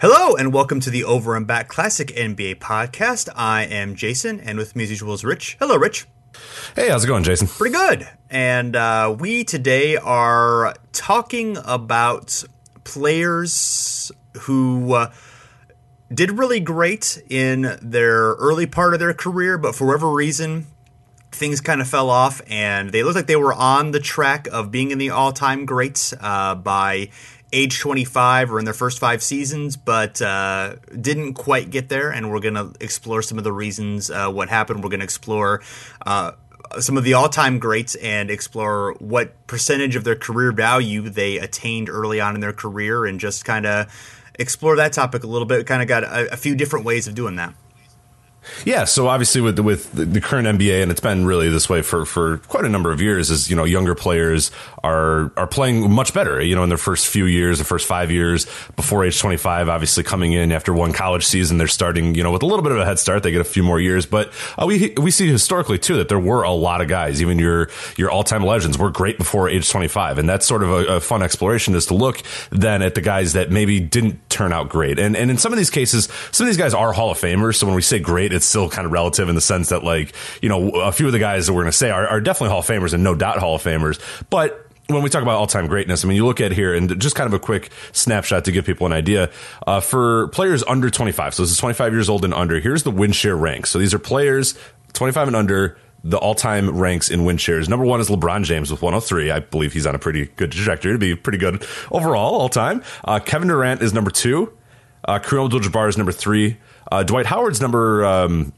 Hello and welcome to the Over and Back Classic NBA podcast. I am Jason, and with me as usual is Rich. Hello, Rich. Hey, how's it going, Jason? Pretty good. And uh, we today are talking about players who uh, did really great in their early part of their career, but for whatever reason, things kind of fell off, and they looked like they were on the track of being in the all-time greats uh, by age 25 or in their first five seasons, but uh, didn't quite get there. And we're going to explore some of the reasons uh, what happened. We're going to explore uh, some of the all time greats and explore what percentage of their career value they attained early on in their career and just kind of explore that topic a little bit. Kind of got a, a few different ways of doing that. Yeah, so obviously with the, with the current NBA, and it's been really this way for, for quite a number of years, is you know younger players are are playing much better. You know, in their first few years, the first five years before age twenty five, obviously coming in after one college season, they're starting you know with a little bit of a head start. They get a few more years, but uh, we we see historically too that there were a lot of guys, even your your all time legends, were great before age twenty five, and that's sort of a, a, fun exploration is to look then at the guys that maybe didn't turn out great, and and in some of these cases, some of these guys are Hall of Famers. So when we say great, it's still kind of relative in the sense that like you know a few of the guys that we're going to say are, are definitely Hall of Famers and no doubt Hall of Famers, but when we talk about all time greatness, I mean, you look at here and just kind of a quick snapshot to give people an idea. Uh, for players under 25, so this is 25 years old and under, here's the win share ranks. So these are players 25 and under, the all time ranks in win shares. Number one is LeBron James with 103. I believe he's on a pretty good trajectory to be pretty good overall all time. Uh, Kevin Durant is number two. Uh, Kareem Abdul Jabbar is number three. Uh, Dwight Howard's number um,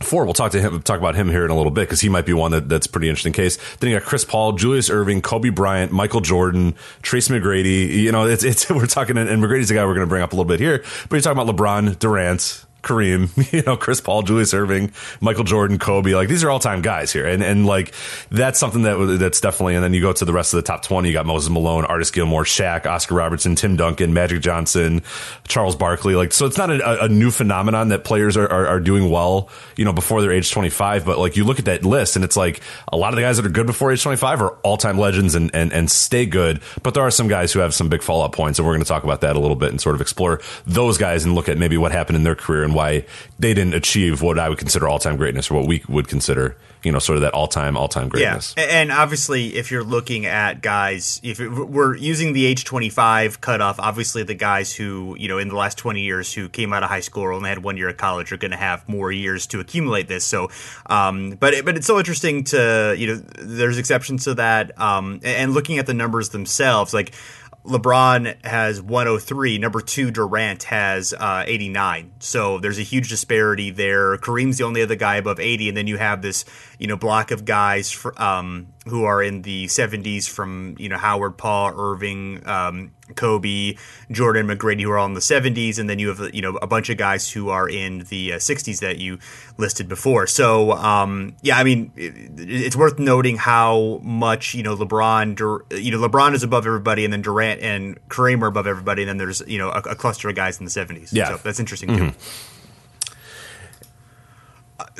four. We'll talk to him, talk about him here in a little bit because he might be one that, that's pretty interesting case. Then you got Chris Paul, Julius Erving, Kobe Bryant, Michael Jordan, Trace McGrady. You know, it's, it's, we're talking, and McGrady's the guy we're going to bring up a little bit here, but you're talking about LeBron, Durant, Kareem, you know, Chris Paul, Julius Erving, Michael Jordan, Kobe. Like these are all time guys here, and and like that's something that that's definitely. And then you go to the rest of the top twenty. You got Moses Malone, Artis Gilmore, Shaq, Oscar Robertson, Tim Duncan, Magic Johnson, Charles Barkley. Like so, it's not a, a new phenomenon that players are, are, are doing well, you know, before their age twenty five. But like you look at that list, and it's like a lot of the guys that are good before age twenty five are all time legends and, and and stay good. But there are some guys who have some big fallout points, and we're going to talk about that a little bit and sort of explore those guys and look at maybe what happened in their career and why they didn't achieve what I would consider all time greatness or what we would consider, you know, sort of that all time, all time greatness. Yeah. And obviously, if you're looking at guys, if we're using the age 25 cutoff, obviously the guys who, you know, in the last 20 years who came out of high school or only had one year of college are going to have more years to accumulate this. So, um, but, but it's so interesting to, you know, there's exceptions to that. Um, and looking at the numbers themselves, like, LeBron has 103. Number two, Durant has uh, 89. So there's a huge disparity there. Kareem's the only other guy above 80, and then you have this, you know, block of guys um, who are in the 70s from you know Howard, Paul, Erving um, Kobe, Jordan, McGrady, who are all in the 70s, and then you have you know a bunch of guys who are in the uh, 60s that you listed before. So um, yeah, I mean it, it's worth noting how much you know LeBron, Dur- you know LeBron is above everybody, and then Durant and Kareem are above everybody, and then there's you know a, a cluster of guys in the 70s. Yeah, so that's interesting mm-hmm. too.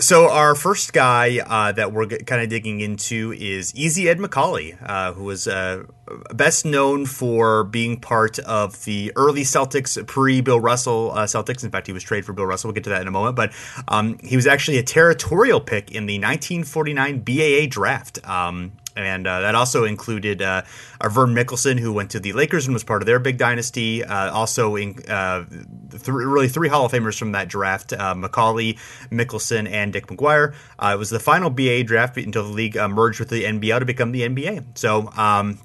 So our first guy uh, that we're kind of digging into is Easy Ed Macauley, uh, who was uh, best known for being part of the early Celtics pre Bill Russell uh, Celtics. In fact, he was traded for Bill Russell. We'll get to that in a moment. But um, he was actually a territorial pick in the 1949 BAA draft. Um, and uh, that also included uh, Vern Mikkelsen, who went to the Lakers and was part of their big dynasty. Uh, also, in, uh, th- really three Hall of Famers from that draft: uh, Macauley, Mikkelsen, and Dick McGuire. Uh, it was the final BA draft until the league merged with the NBL to become the NBA. So. Um,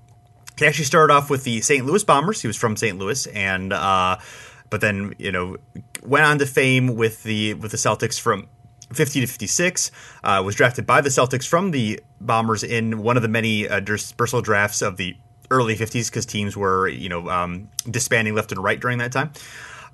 he actually started off with the St. Louis Bombers. He was from St. Louis, and but then you know went on to fame with the with the Celtics from 50 to 56. Uh, was drafted by the Celtics from the Bombers in one of the many uh, dispersal drafts of the early 50s because teams were, you know, um, disbanding left and right during that time.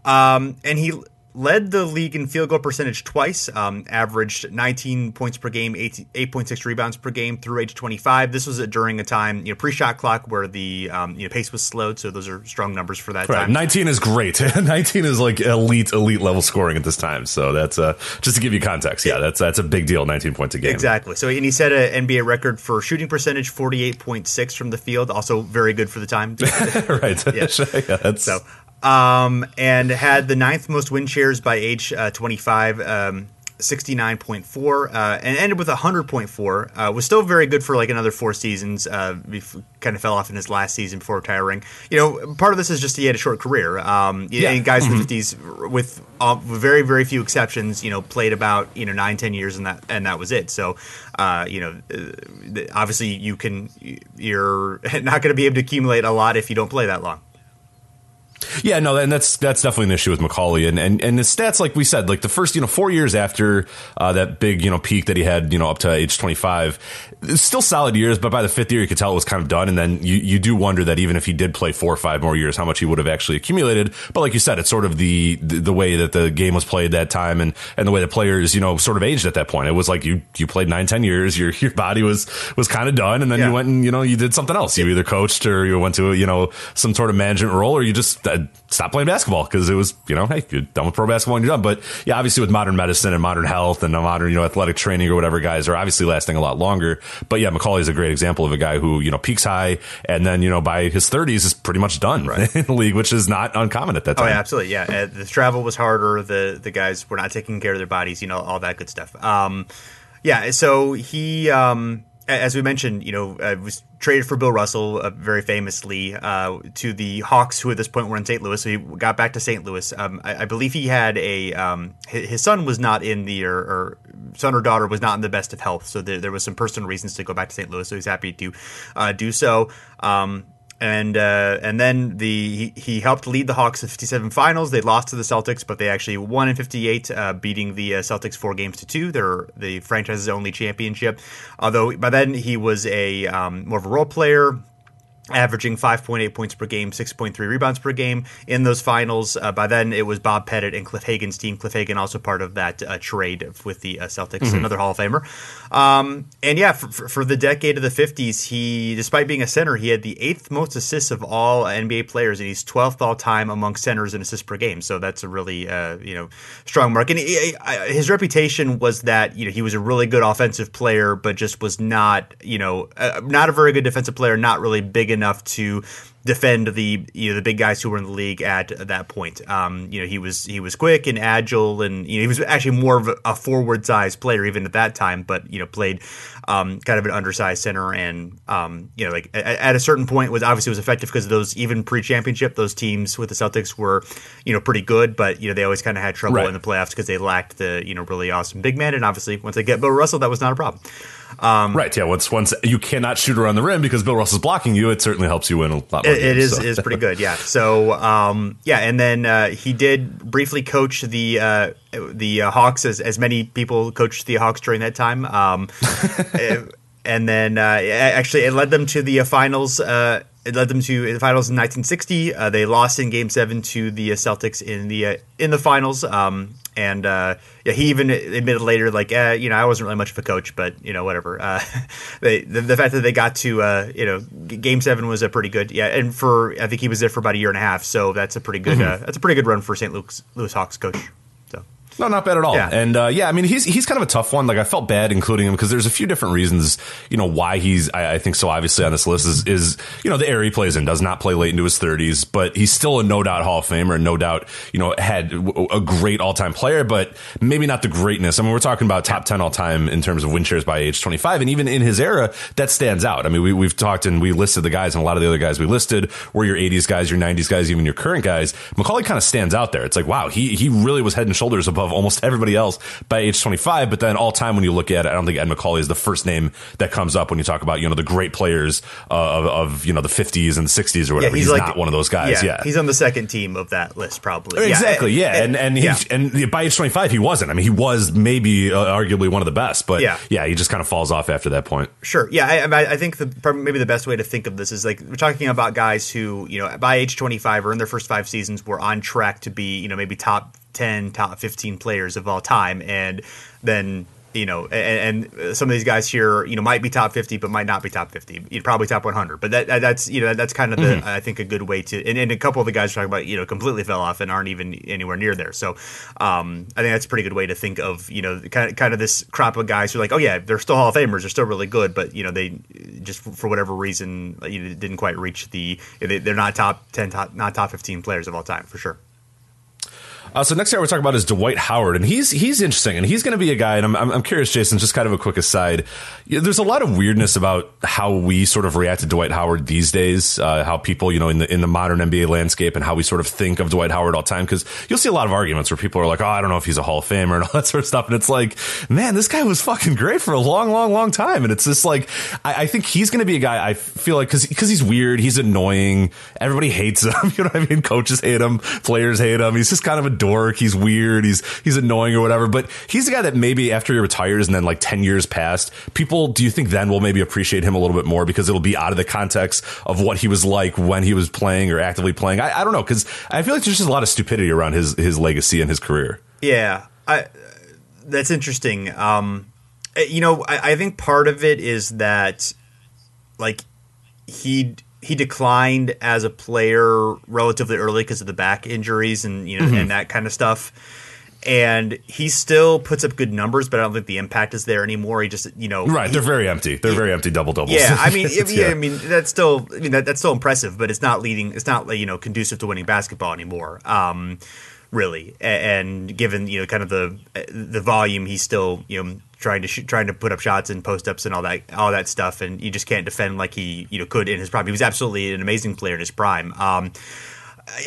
Um, and he led the league in field goal percentage twice, um, averaged 19 points per game, 8.6 rebounds per game through age 25. This was during a time, you know, pre-shot clock where the um, you know pace was slowed, so those are strong numbers for that right. time. 19 is great. 19 is like elite, elite level scoring at this time. So that's uh, just to give you context. Yeah, that's that's a big deal. 19 points a game. Exactly. So and he set an NBA record for shooting percentage, 48.6 from the field, also very good for the time. right. yeah. yeah so um, and had the ninth most win shares by age uh, 25. Um, 69.4 uh, and ended with 100.4 uh, was still very good for like another four seasons uh, kind of fell off in his last season before retiring you know part of this is just he had a short career um, yeah. and guys mm-hmm. in the 50s with uh, very very few exceptions you know played about you know nine ten years and that and that was it so uh, you know uh, obviously you can you're not going to be able to accumulate a lot if you don't play that long yeah, no, and that's that's definitely an issue with Macauley, and and and the stats, like we said, like the first you know four years after uh, that big you know peak that he had, you know up to age twenty five, still solid years, but by the fifth year you could tell it was kind of done, and then you you do wonder that even if he did play four or five more years, how much he would have actually accumulated. But like you said, it's sort of the the, the way that the game was played that time, and and the way the players you know sort of aged at that point. It was like you you played nine ten years, your your body was was kind of done, and then yeah. you went and you know you did something else. You either coached or you went to you know some sort of management role, or you just uh, stop playing basketball because it was, you know, hey, you're done with pro basketball and you're done. But yeah, obviously with modern medicine and modern health and the modern, you know, athletic training or whatever, guys are obviously lasting a lot longer. But yeah, Macauley is a great example of a guy who, you know, peaks high and then, you know, by his 30s is pretty much done right. in the league, which is not uncommon at that time. Oh, yeah, absolutely. Yeah. The travel was harder. The, the guys were not taking care of their bodies, you know, all that good stuff. Um, yeah. So he, um, as we mentioned, you know, uh, was traded for Bill Russell uh, very famously uh, to the Hawks, who at this point were in St. Louis. So he got back to St. Louis. Um, I, I, believe he had a um, his, his, son was not in the or, or, son or daughter was not in the best of health, so there, there, was some personal reasons to go back to St. Louis. So he's happy to uh, do so. Um, and uh, and then the he, he, helped lead the Hawks to 57 finals. They lost to the Celtics, but they actually won in 58, uh, beating the uh, Celtics four games to two. They're the franchise's only championship. Although by then he was a um, more of a role player averaging 5.8 points per game, 6.3 rebounds per game in those finals. Uh, by then, it was Bob Pettit and Cliff Hagan's team. Cliff Hagan also part of that uh, trade with the uh, Celtics, mm-hmm. another Hall of Famer. Um, and yeah, for, for, the decade of the 50s, he, despite being a center, he had the eighth most assists of all NBA players, and he's 12th all time among centers in assists per game. So that's a really uh, you know strong mark. And he, his reputation was that you know he was a really good offensive player, but just was not you know uh, not a very good defensive player, not really big enough to defend the you know the big guys who were in the league at that point. Um, you know, he was he was quick and agile, and you know he was actually more of a forward sized player even at that time. But you know, played um, kind of an undersized center, and um, you know, like at, at, a certain point was obviously was effective because those even pre championship those teams with the Celtics were you know pretty good, but you know they always kind of had trouble right. in the playoffs because they lacked the you know really awesome big man, and obviously once they get Bill Russell, that was not a problem. Um, right. Yeah. Once once you cannot shoot around the rim because Bill Russell's blocking you, it certainly helps you win a lot. More it, games, it is so. is pretty good. Yeah. So um, yeah, and then uh, he did briefly coach the uh, the uh, Hawks as as many people coached the Hawks during that time. Um, and then uh, actually it led them to the uh, finals. Uh, it led them to the finals in 1960. they lost in Game Seven to the Celtics in the in the finals. Um, and uh, yeah, he even admitted later, like, eh, you know, I wasn't really much of a coach, but you know, whatever. Uh, they, the, the, fact that they got to, uh, you know, Game Seven was a pretty good, yeah, and for I think he was there for about a year and a half, so that's a pretty good, mm-hmm. Uh, that's a pretty good run for St. Louis Hawks coach. No, not bad at all. Yeah. And uh, yeah, I mean, he's he's kind of a tough one. Like I felt bad including him because there's a few different reasons, you know, why he's I, I, think so obviously on this list is is you know the era he plays in does not play late into his 30s, but he's still a no doubt Hall of Famer and no doubt you know had a great all time player, but maybe not the greatness. I mean, we're talking about top 10 all time in terms of win shares by age 25, and even in his era, that stands out. I mean, we we've talked and we listed the guys, and a lot of the other guys we listed were your 80s guys, your 90s guys, even your current guys. Macauley kind of stands out there. It's like wow, he he really was head and shoulders above almost everybody else by age 25. But then all time when you look at it, I don't think Ed Macauley is the first name that comes up when you talk about, you know, the great players uh, of, of, you know, the 50s and 60s or whatever. Yeah, he's, he's like, not one of those guys. Yeah, yeah, He's on the second team of that list, probably. Exactly. Yeah. And, and, and, he, and by age 25, he wasn't. I mean, he was maybe uh, arguably one of the best, but yeah. yeah, he just kind of falls off after that point. Sure. Yeah. I, I think the, maybe the best way to think of this is like we're talking about guys who, you know, by age 25 or in their first five seasons were on track to be, you know, maybe top 10 top 15 players of all time and then you know, and, and, some of these guys here, you know, might be top 50, but might not be top 50. You'd probably top 100. But that, that's, you know, that's kind of the, mm-hmm. I think, a good way to, and, and, a couple of the guys talking about, you know, completely fell off and aren't even anywhere near there. So um, I think that's a pretty good way to think of, you know, kind of, kind of this crop of guys who are like, oh, yeah, they're still Hall of Famers. They're still really good. But, you know, they just for whatever reason, you know, didn't quite reach the, they're not top 10, top, not top 15 players of all time for sure. Uh, so next guy we're talking about is Dwight Howard, and he's he's interesting, and he's going to be a guy. And I'm, I'm, I'm curious, Jason. Just kind of a quick aside. There's a lot of weirdness about how we sort of react to Dwight Howard these days. Uh, how people, you know, in the in the modern NBA landscape, and how we sort of think of Dwight Howard all the time. Because you'll see a lot of arguments where people are like, "Oh, I don't know if he's a Hall of Famer" and all that sort of stuff. And it's like, man, this guy was fucking great for a long, long, long time. And it's just like, I, I think he's going to be a guy. I feel like because because he's weird, he's annoying. Everybody hates him. You know what I mean? Coaches hate him, players hate him. He's just kind of a dork. He's weird. He's he's annoying or whatever. But he's the guy that maybe after he retires and then like ten years past, people do you think then will maybe appreciate him a little bit more because it'll be out of the context of what he was like when he was playing or actively playing. I, I don't know because I feel like there's just a lot of stupidity around his his legacy and his career. Yeah, I, that's interesting. Um, you know, I, I think part of it is that like he he declined as a player relatively early because of the back injuries and you know mm-hmm. and that kind of stuff. And he still puts up good numbers, but I don't think the impact is there anymore. He just, you know, right? He, they're very empty. They're he, very empty double doubles. Yeah, I mean, if, yeah. I mean that's still, I mean that, that's still impressive, but it's not leading. It's not you know conducive to winning basketball anymore. Um, really, and given you know kind of the the volume, he's still you know trying to trying to put up shots and post ups and all that all that stuff, and you just can't defend like he you know could in his prime. He was absolutely an amazing player in his prime. Um,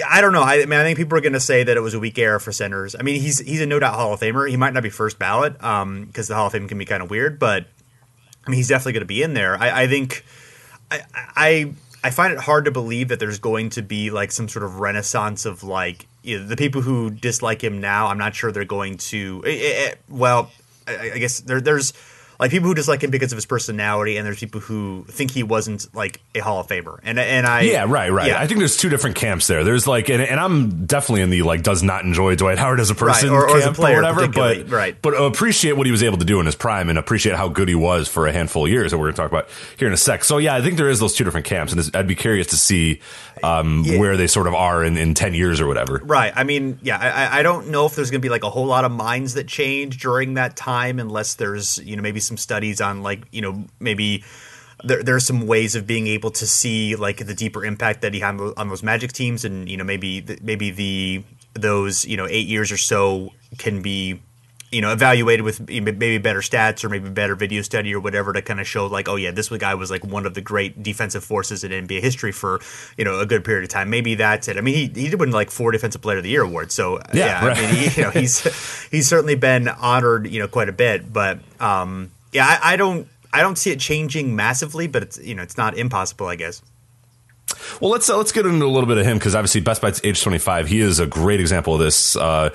I don't know. I, I, mean, I think people are going to say that it was a weak era for centers. I mean, he's he's a no doubt Hall of Famer. He might not be first ballot because um, the Hall of Fame can be kind of weird, but I mean, he's definitely going to be in there. I, I think I, I I find it hard to believe that there's going to be like some sort of renaissance of like you know, the people who dislike him now. I'm not sure they're going to. It, it, well, I, I guess there, there's like people who dislike him because of his personality, and there's people who think he wasn't like a Hall of Famer. And and I yeah right right. Yeah. I think there's two different camps there. There's like and, and I'm definitely in the like does not enjoy Dwight Howard as a person right. or, or, as a player or whatever, but right. But appreciate what he was able to do in his prime and appreciate how good he was for a handful of years that we're going to talk about here in a sec. So yeah, I think there is those two different camps, and I'd be curious to see um, yeah. where they sort of are in, in 10 years or whatever. Right. I mean, yeah, I, I don't know if there's going to be like a whole lot of minds that change during that time unless there's, you know, maybe some studies on like, you know, maybe there, there are some ways of being able to see like the deeper impact that he had on those Magic teams, and you know maybe maybe the those you know eight years or so can be you know evaluated with maybe better stats or maybe better video study or whatever to kind of show like oh yeah this guy was like one of the great defensive forces in NBA history for you know a good period of time maybe that's it I mean he he did win like four defensive player of the year awards so yeah, yeah right. I mean he, you know he's he's certainly been honored you know quite a bit but um yeah I, I don't I don't see it changing massively but it's you know it's not impossible I guess. Well, let's uh, let's get into a little bit of him because obviously Best Bite's age 25. He is a great example of this. Uh,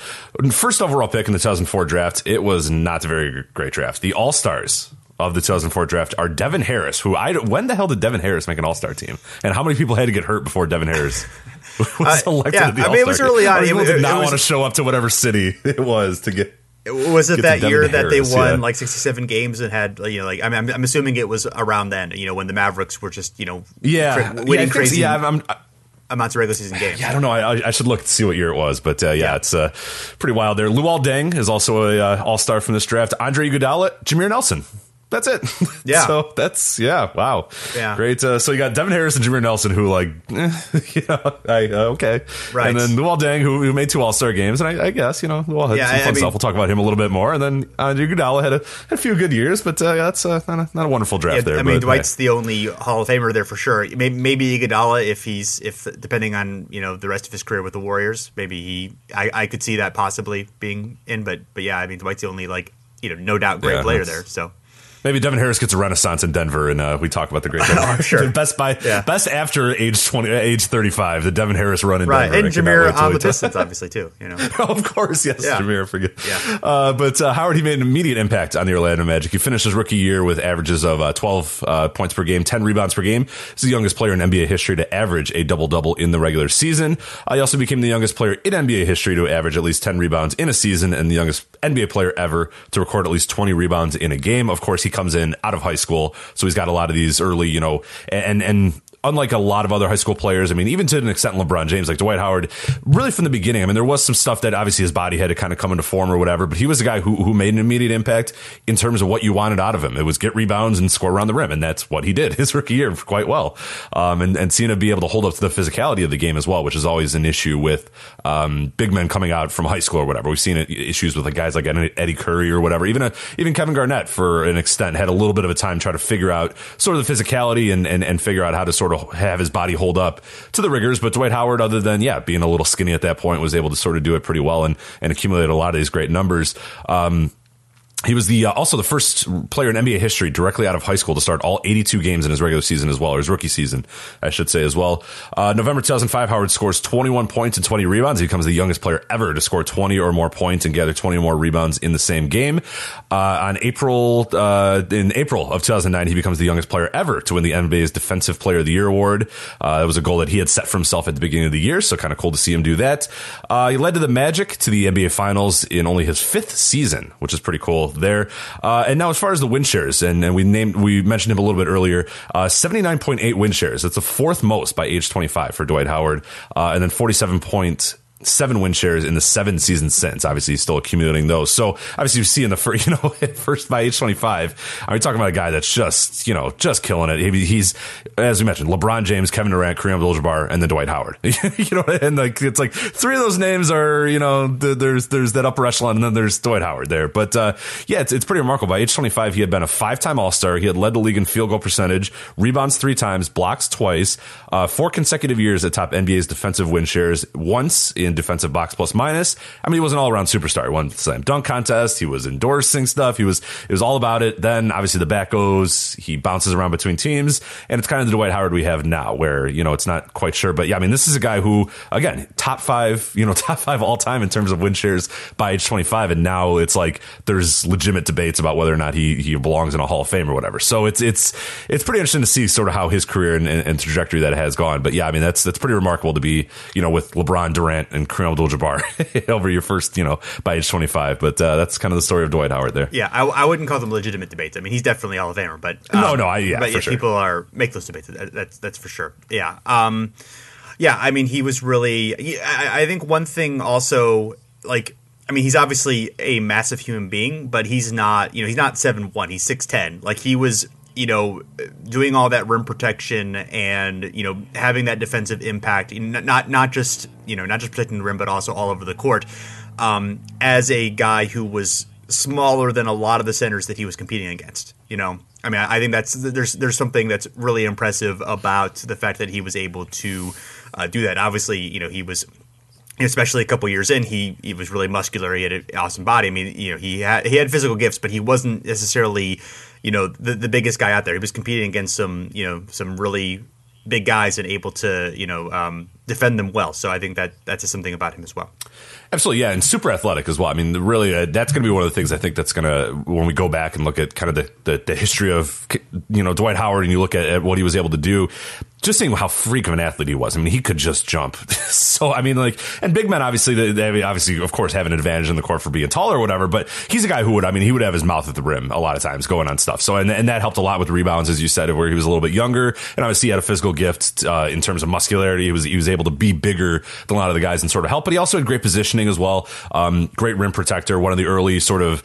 first overall pick in the 2004 draft. It was not a very great draft. The All Stars of the 2004 draft are Devin Harris, who I when the hell did Devin Harris make an All Star team? And how many people had to get hurt before Devin Harris was uh, selected? Uh, yeah, I mean, it was early on. He did not want to show up to whatever city it was to get. Was it that year that they won yeah. like 67 games and had you know like I mean, I'm, I'm, assuming it was around then you know when the Mavericks were just you know yeah winning yeah, crazy yeah I'm, I'm, amounts of regular season games. Yeah, I don't know. I, I, should look to see what year it was, but uh, yeah, yeah, it's uh, pretty wild there. Luol Deng is also a uh, All Star from this draft. Andre Iguodala, Jameer Nelson that's it. Yeah. so that's yeah. Wow. Yeah. Great. Uh, so you got Devin Harris and Jameer Nelson, who like, eh, you know, I, uh, okay, right. And then Luol Deng, who, who made two All Star games, and I, I, guess you know, Luol had yeah, some fun I mean, stuff. We'll talk about him a little bit more. And then Andre Iguodala had a, had a few good years, but uh, that's uh, not, a, not a wonderful draft yeah, there. I mean, but, Dwight's the only Hall of Famer there for sure. Maybe, maybe Iguodala, if he's if depending on you know the rest of his career with the Warriors, maybe he I, I could see that possibly being in. But but yeah, I mean, Dwight's the only like you know no doubt great yeah, player there. So Maybe Devin Harris gets a renaissance in Denver, and uh, we talk about the great. Denver. oh, sure. best by yeah. best after age twenty, age thirty five. The Devin Harris run in Denver. right. Denver, and Jameer on the Pistons, obviously too. You know, of course, yes, yeah. Jameer. Forget. Yeah. Uh, but uh, Howard, he made an immediate impact on the Orlando Magic. He finished his rookie year with averages of uh, twelve uh, points per game, ten rebounds per game. He's the youngest player in NBA history to average a double double in the regular season. Uh, he also became the youngest player in NBA history to average at least ten rebounds in a season, and the youngest NBA player ever to record at least 20 rebounds in a game. Of course, he comes in out of high school, so he's got a lot of these early, you know, and and unlike a lot of other high school players, I mean, even to an extent, LeBron James, like Dwight Howard, really from the beginning, I mean, there was some stuff that obviously his body had to kind of come into form or whatever, but he was a guy who, who made an immediate impact in terms of what you wanted out of him. It was get rebounds and score around the rim. And that's what he did his rookie year quite well. Um, and, and seeing to be able to hold up to the physicality of the game as well, which is always an issue with, um, big men coming out from high school or whatever. We've seen issues with like guys like Eddie Curry or whatever. Even, a, even Kevin Garnett for an extent had a little bit of a time trying to figure out sort of the physicality and, and, and figure out how to sort of have his body hold up to the rigors. But Dwight Howard, other than yeah, being a little skinny at that point, was able to sort of do it pretty well and and accumulate a lot of these great numbers. Um, he was the uh, also the first player in NBA history directly out of high school to start all 82 games in his regular season as well, or his rookie season, I should say as well. Uh, November 2005, Howard scores 21 points and 20 rebounds. He becomes the youngest player ever to score 20 or more points and gather 20 or more rebounds in the same game. Uh, on April uh, in April of 2009, he becomes the youngest player ever to win the NBA's Defensive Player of the Year award. Uh, that was a goal that he had set for himself at the beginning of the year, so kind of cool to see him do that. Uh, he led to the Magic to the NBA Finals in only his fifth season, which is pretty cool there. Uh, and now, as far as the win shares, and, and we named, we mentioned him a little bit earlier, uh, 79.8 win shares. That's the fourth most by age 25 for Dwight Howard. Uh, and then 47 point seven win shares in the seven seasons since. Obviously, he's still accumulating those. So obviously, you see in the first, you know, first by age 25, are we talking about a guy that's just, you know, just killing it. He's, as we mentioned, LeBron James, Kevin Durant, Kareem Abdul-Jabbar, and then Dwight Howard. you know, and like, it's like three of those names are, you know, there's, there's that upper echelon and then there's Dwight Howard there. But, uh, yeah, it's, it's pretty remarkable. By age 25, he had been a five time All Star. He had led the league in field goal percentage, rebounds three times, blocks twice, uh, four consecutive years at top NBA's defensive win shares, once in defensive box plus minus. I mean, he was an all around superstar. He won the slam dunk contest. He was endorsing stuff. He was, it was all about it. Then obviously the back goes, he bounces around between teams and it's kind of the Dwight Howard we have now where, you know, it's not quite sure, but yeah, I mean, this is a guy who, again, top five, you know, top five all time in terms of win shares by age 25. And now it's like there's legitimate debates about whether or not he, he belongs in a hall of fame or whatever. So it's, it's, it's pretty interesting to see sort of how his career and, and, and trajectory that has gone. But yeah, I mean, that's, that's pretty remarkable to be, you know, with LeBron Durant and Kareem Abdul-Jabbar over your first, you know, by age 25. But uh, that's kind of the story of Dwight Howard there. Yeah, I, I, wouldn't call them legitimate debates. I mean, he's definitely Hall of Famer, but um, no, no, I, yeah, but yeah, sure. people are make those debates. That's that's for sure. Yeah, um, yeah. I mean, he was really. I, I think one thing also like I mean, he's obviously a massive human being, but he's not, you know, he's not seven one. He's six ten. Like he was, you know, doing all that rim protection and you know having that defensive impact, not not just you know not just protecting the rim, but also all over the court. Um, as a guy who was smaller than a lot of the centers that he was competing against, you know, I mean, I think that's there's there's something that's really impressive about the fact that he was able to uh, do that. Obviously, you know, he was especially a couple years in, he he was really muscular. He had an awesome body. I mean, you know, he had he had physical gifts, but he wasn't necessarily, you know, the the biggest guy out there. He was competing against some, you know, some really big guys and able to, you know, um, defend them well. So I think that that's something about him as well. Absolutely, yeah, and super athletic as well. I mean, really, uh, that's going to be one of the things I think that's going to when we go back and look at kind of the, the, the history of you know Dwight Howard and you look at, at, what he was able to do just seeing how freak of an athlete he was. I mean, he could just jump. so, I mean, like, and big men obviously, they, obviously, of course, have an advantage in the court for being taller or whatever, but he's a guy who would, I mean, he would have his mouth at the rim a lot of times going on stuff. So, and, and that helped a lot with rebounds, as you said, where he was a little bit younger. And obviously, he had a physical gift uh, in terms of muscularity. He was, he was able to be bigger than a lot of the guys and sort of help, but he also had great positioning as well. Um, great rim protector, one of the early sort of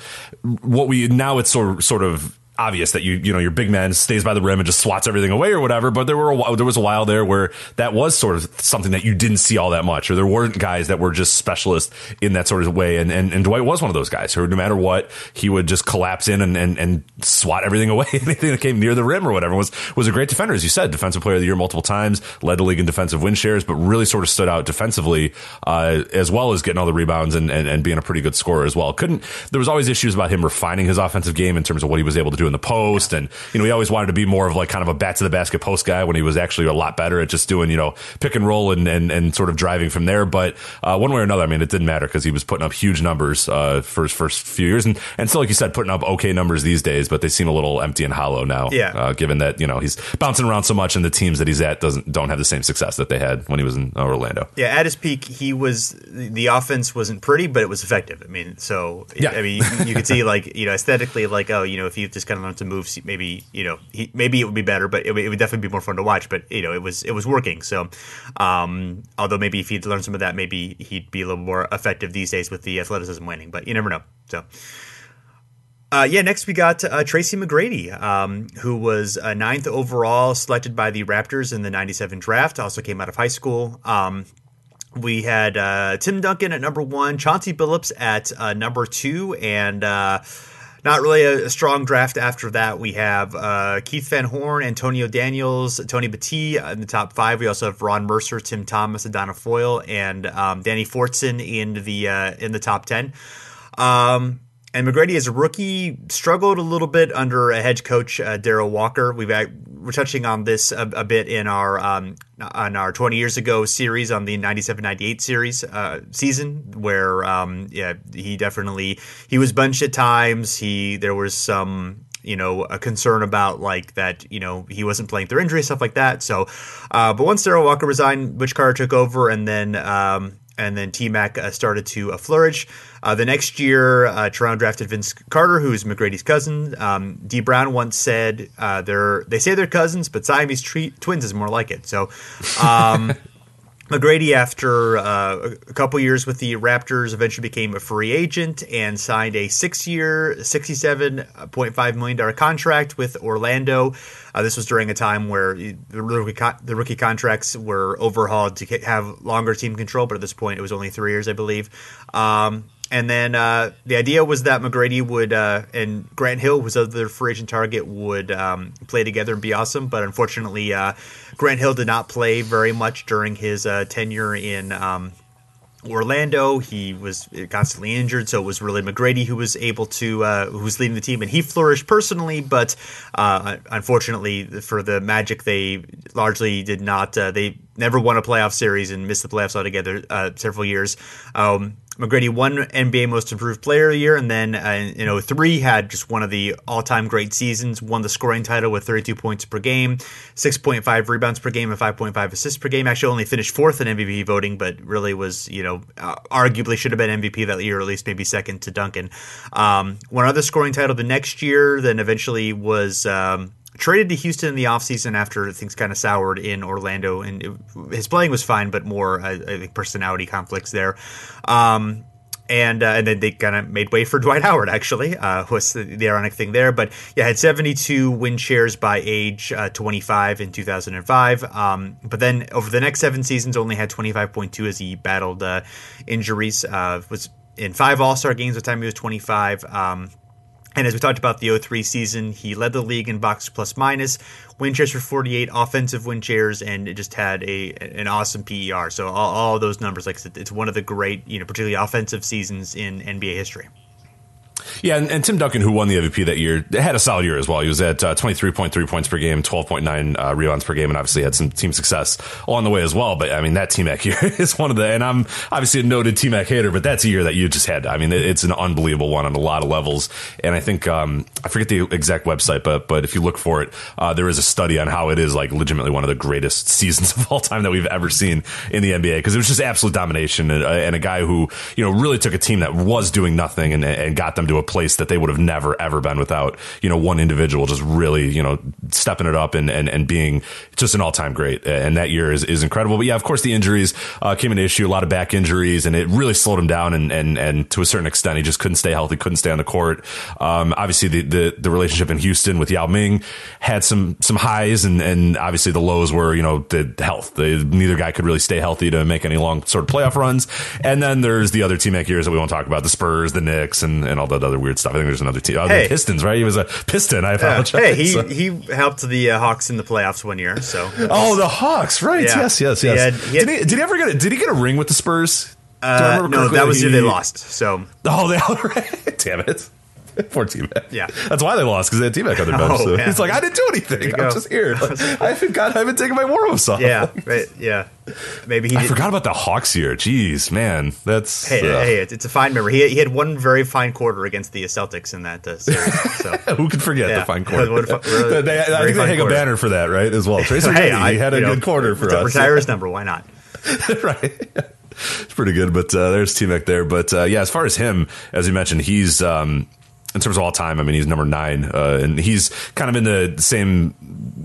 what we now it's sort sort of obvious that you you know your big man stays by the rim and just swats everything away or whatever. But there were a, there was a while there where that was sort of something that you didn't see all that much, or there weren't guys that were just specialists in that sort of way. And and, and Dwight was one of those guys who, no matter what, he would just collapse in and and, and swat everything away, anything that came near the rim or whatever. Was was a great defender, as you said, defensive player of the year multiple times, led the league in defensive win shares, but really sort of stood out defensively uh, as well as getting all the rebounds and, and and being a pretty good scorer as well. Couldn't there was always issues about him refining his offensive game in terms of what he was able to do in the post. And, you know, he always wanted to be more of like kind of a bat to the basket post guy when he was actually a lot better at just doing, you know, pick and roll and, and, and sort of driving from there. But uh, one way or another, I mean, it didn't matter because he was putting up huge numbers uh, for his first few years. And, and still, like you said, putting up okay numbers these days, but they seem a little empty and hollow now. Yeah. Uh, given that, you know, he's bouncing around so much and the teams that he's at doesn't don't have the same success that they had when he was in Orlando. Yeah, at his peak, he was the offense wasn't pretty, but it was effective. I mean, so Yeah. I mean, you, you could see like you know aesthetically, like oh, you know, if he just kind of learned to move, maybe you know, he, maybe it would be better, but it, would- it would definitely be more fun to watch. But you know, it was it was working. So, um, although maybe if he'd learned some of that, maybe he'd be a little more effective these days with the athleticism waning. But you never know. So. Uh, yeah, next we got uh, Tracy McGrady, um, who was uh, ninth overall, selected by the Raptors in the 97 draft, also came out of high school. Um, we had uh, Tim Duncan at number one, Chauncey Billups at uh, number two, and uh, not really a, a strong draft after that. We have uh, Keith Van Horn, Antonio Daniels, Tony Battie in the top five. We also have Ron Mercer, Tim Thomas, Adonal Foyle, and um, Danny Fortson in the uh, in the top ten. Um, and McGrady as a rookie struggled a little bit under a head coach uh, Darrell Walker. We've we're touching on this a, a bit in our um, on our 20 years ago series on the 97-98 series uh, season, where um, yeah he definitely he was bunched at times. He there was some you know a concern about like that you know he wasn't playing through injury stuff like that. So, uh, but once Darrell Walker resigned, Butch Carter took over, and then. Um, and then T Mac uh, started to uh, flourish. Uh, the next year, uh, Toronto drafted Vince Carter, who's McGrady's cousin. Um, Dee Brown once said, uh, "They're they say they're cousins, but Siamese tre- twins is more like it." So. Um, McGrady, after uh, a couple years with the Raptors, eventually became a free agent and signed a six-year, $67.5 million contract with Orlando. Uh, this was during a time where the rookie, the rookie contracts were overhauled to have longer team control, but at this point it was only three years, I believe. Um, and then uh, the idea was that McGrady would uh, and Grant Hill, who's other free agent target, would um, play together and be awesome. But unfortunately, uh, Grant Hill did not play very much during his uh, tenure in um, Orlando. He was constantly injured, so it was really McGrady who was able to uh, who was leading the team, and he flourished personally. But uh, unfortunately for the Magic, they largely did not. They never won a playoff series and missed the playoffs altogether uh, several years. Um, McGrady won NBA Most Improved Player of the Year, and then uh, in 03 had just one of the all-time great seasons. Won the scoring title with 32 points per game, 6.5 rebounds per game, and 5.5 assists per game. Actually, only finished fourth in MVP voting, but really was you know uh, arguably should have been MVP that year, or at least maybe second to Duncan. Um, won another scoring title the next year, then eventually was. Um, traded to Houston in the offseason after things kind of soured in Orlando. And it, his playing was fine, but more, I, think, personality conflicts there. Um, and uh, and then they kind of made way for Dwight Howard. Actually, uh, was the, the ironic thing there. But yeah, had 72 win shares by age uh, 25 in 2005. Um, but then over the next seven seasons, only had 25.2 as he battled uh, injuries. Uh, was in five All Star games by the time he was 25. Um, and as we talked about the 03 season, he led the league in box plus minus, win shares for 48, offensive win shares, and it just had a an awesome PER. So all, all those numbers, like it's one of the great, you know, particularly offensive seasons in NBA history. Yeah, and, and Tim Duncan, who won the MVP that year, had a solid year as well. He was at uh, 23.3 points per game, 12.9 uh, rebounds per game, and obviously had some team success along the way as well. But I mean, that T Mac year is one of the, and I'm obviously a noted T Mac hater, but that's a year that you just had. I mean, it's an unbelievable one on a lot of levels. And I think, um, I forget the exact website, but, but if you look for it, uh, there is a study on how it is like legitimately one of the greatest seasons of all time that we've ever seen in the NBA because it was just absolute domination and, uh, and a guy who, you know, really took a team that was doing nothing and, and got them to a place that they would have never ever been without you know one individual just really you know stepping it up and and, and being just an all time great and that year is, is incredible. But yeah of course the injuries uh, came into issue a lot of back injuries and it really slowed him down and and and to a certain extent he just couldn't stay healthy couldn't stay on the court. Um, obviously the, the the relationship in Houston with Yao Ming had some some highs and and obviously the lows were you know the health. The, neither guy could really stay healthy to make any long sort of playoff runs. And then there's the other team years that we won't talk about the Spurs the Knicks and and all that other weird stuff I think there's another team. Oh, Hey. the Pistons, right? He was a Piston. I Yeah. apologize. Hey, he So- he helped the uh, Hawks in the playoffs one year. So oh, the Hawks, right? Yeah. Yes, yes, He yes. had- he had- did he? Did he ever get? A, did he get a ring with the Spurs? Uh, no, that was year they lost. So Oh, they all right. Damn it. Poor T Mac. Yeah. That's why they lost because they had T Mac on their bench. Oh, so yeah. he's like, I didn't do anything. I'm go. just here. Like, I haven't got. I haven't taken my warm-ups off. Yeah, right, yeah. Maybe he I did. forgot about the Hawks year. Jeez, man, that's Hey, uh, hey, it's, it's a fine memory. He, he had one very fine quarter against the Celtics in that uh, series. So who could forget Yeah. the fine quarter? What fu- really- They- I think they hang quarter. a banner for that, right? As well. Tracer hey, Getty, I- he had a know, good quarter for us. Retire his number. Why not? right. It's pretty good, but uh, there's T Mac there. But uh, yeah, as far as him, as you mentioned, he's um, in terms of all time. I mean, he's number nine, uh, and he's kind of in the same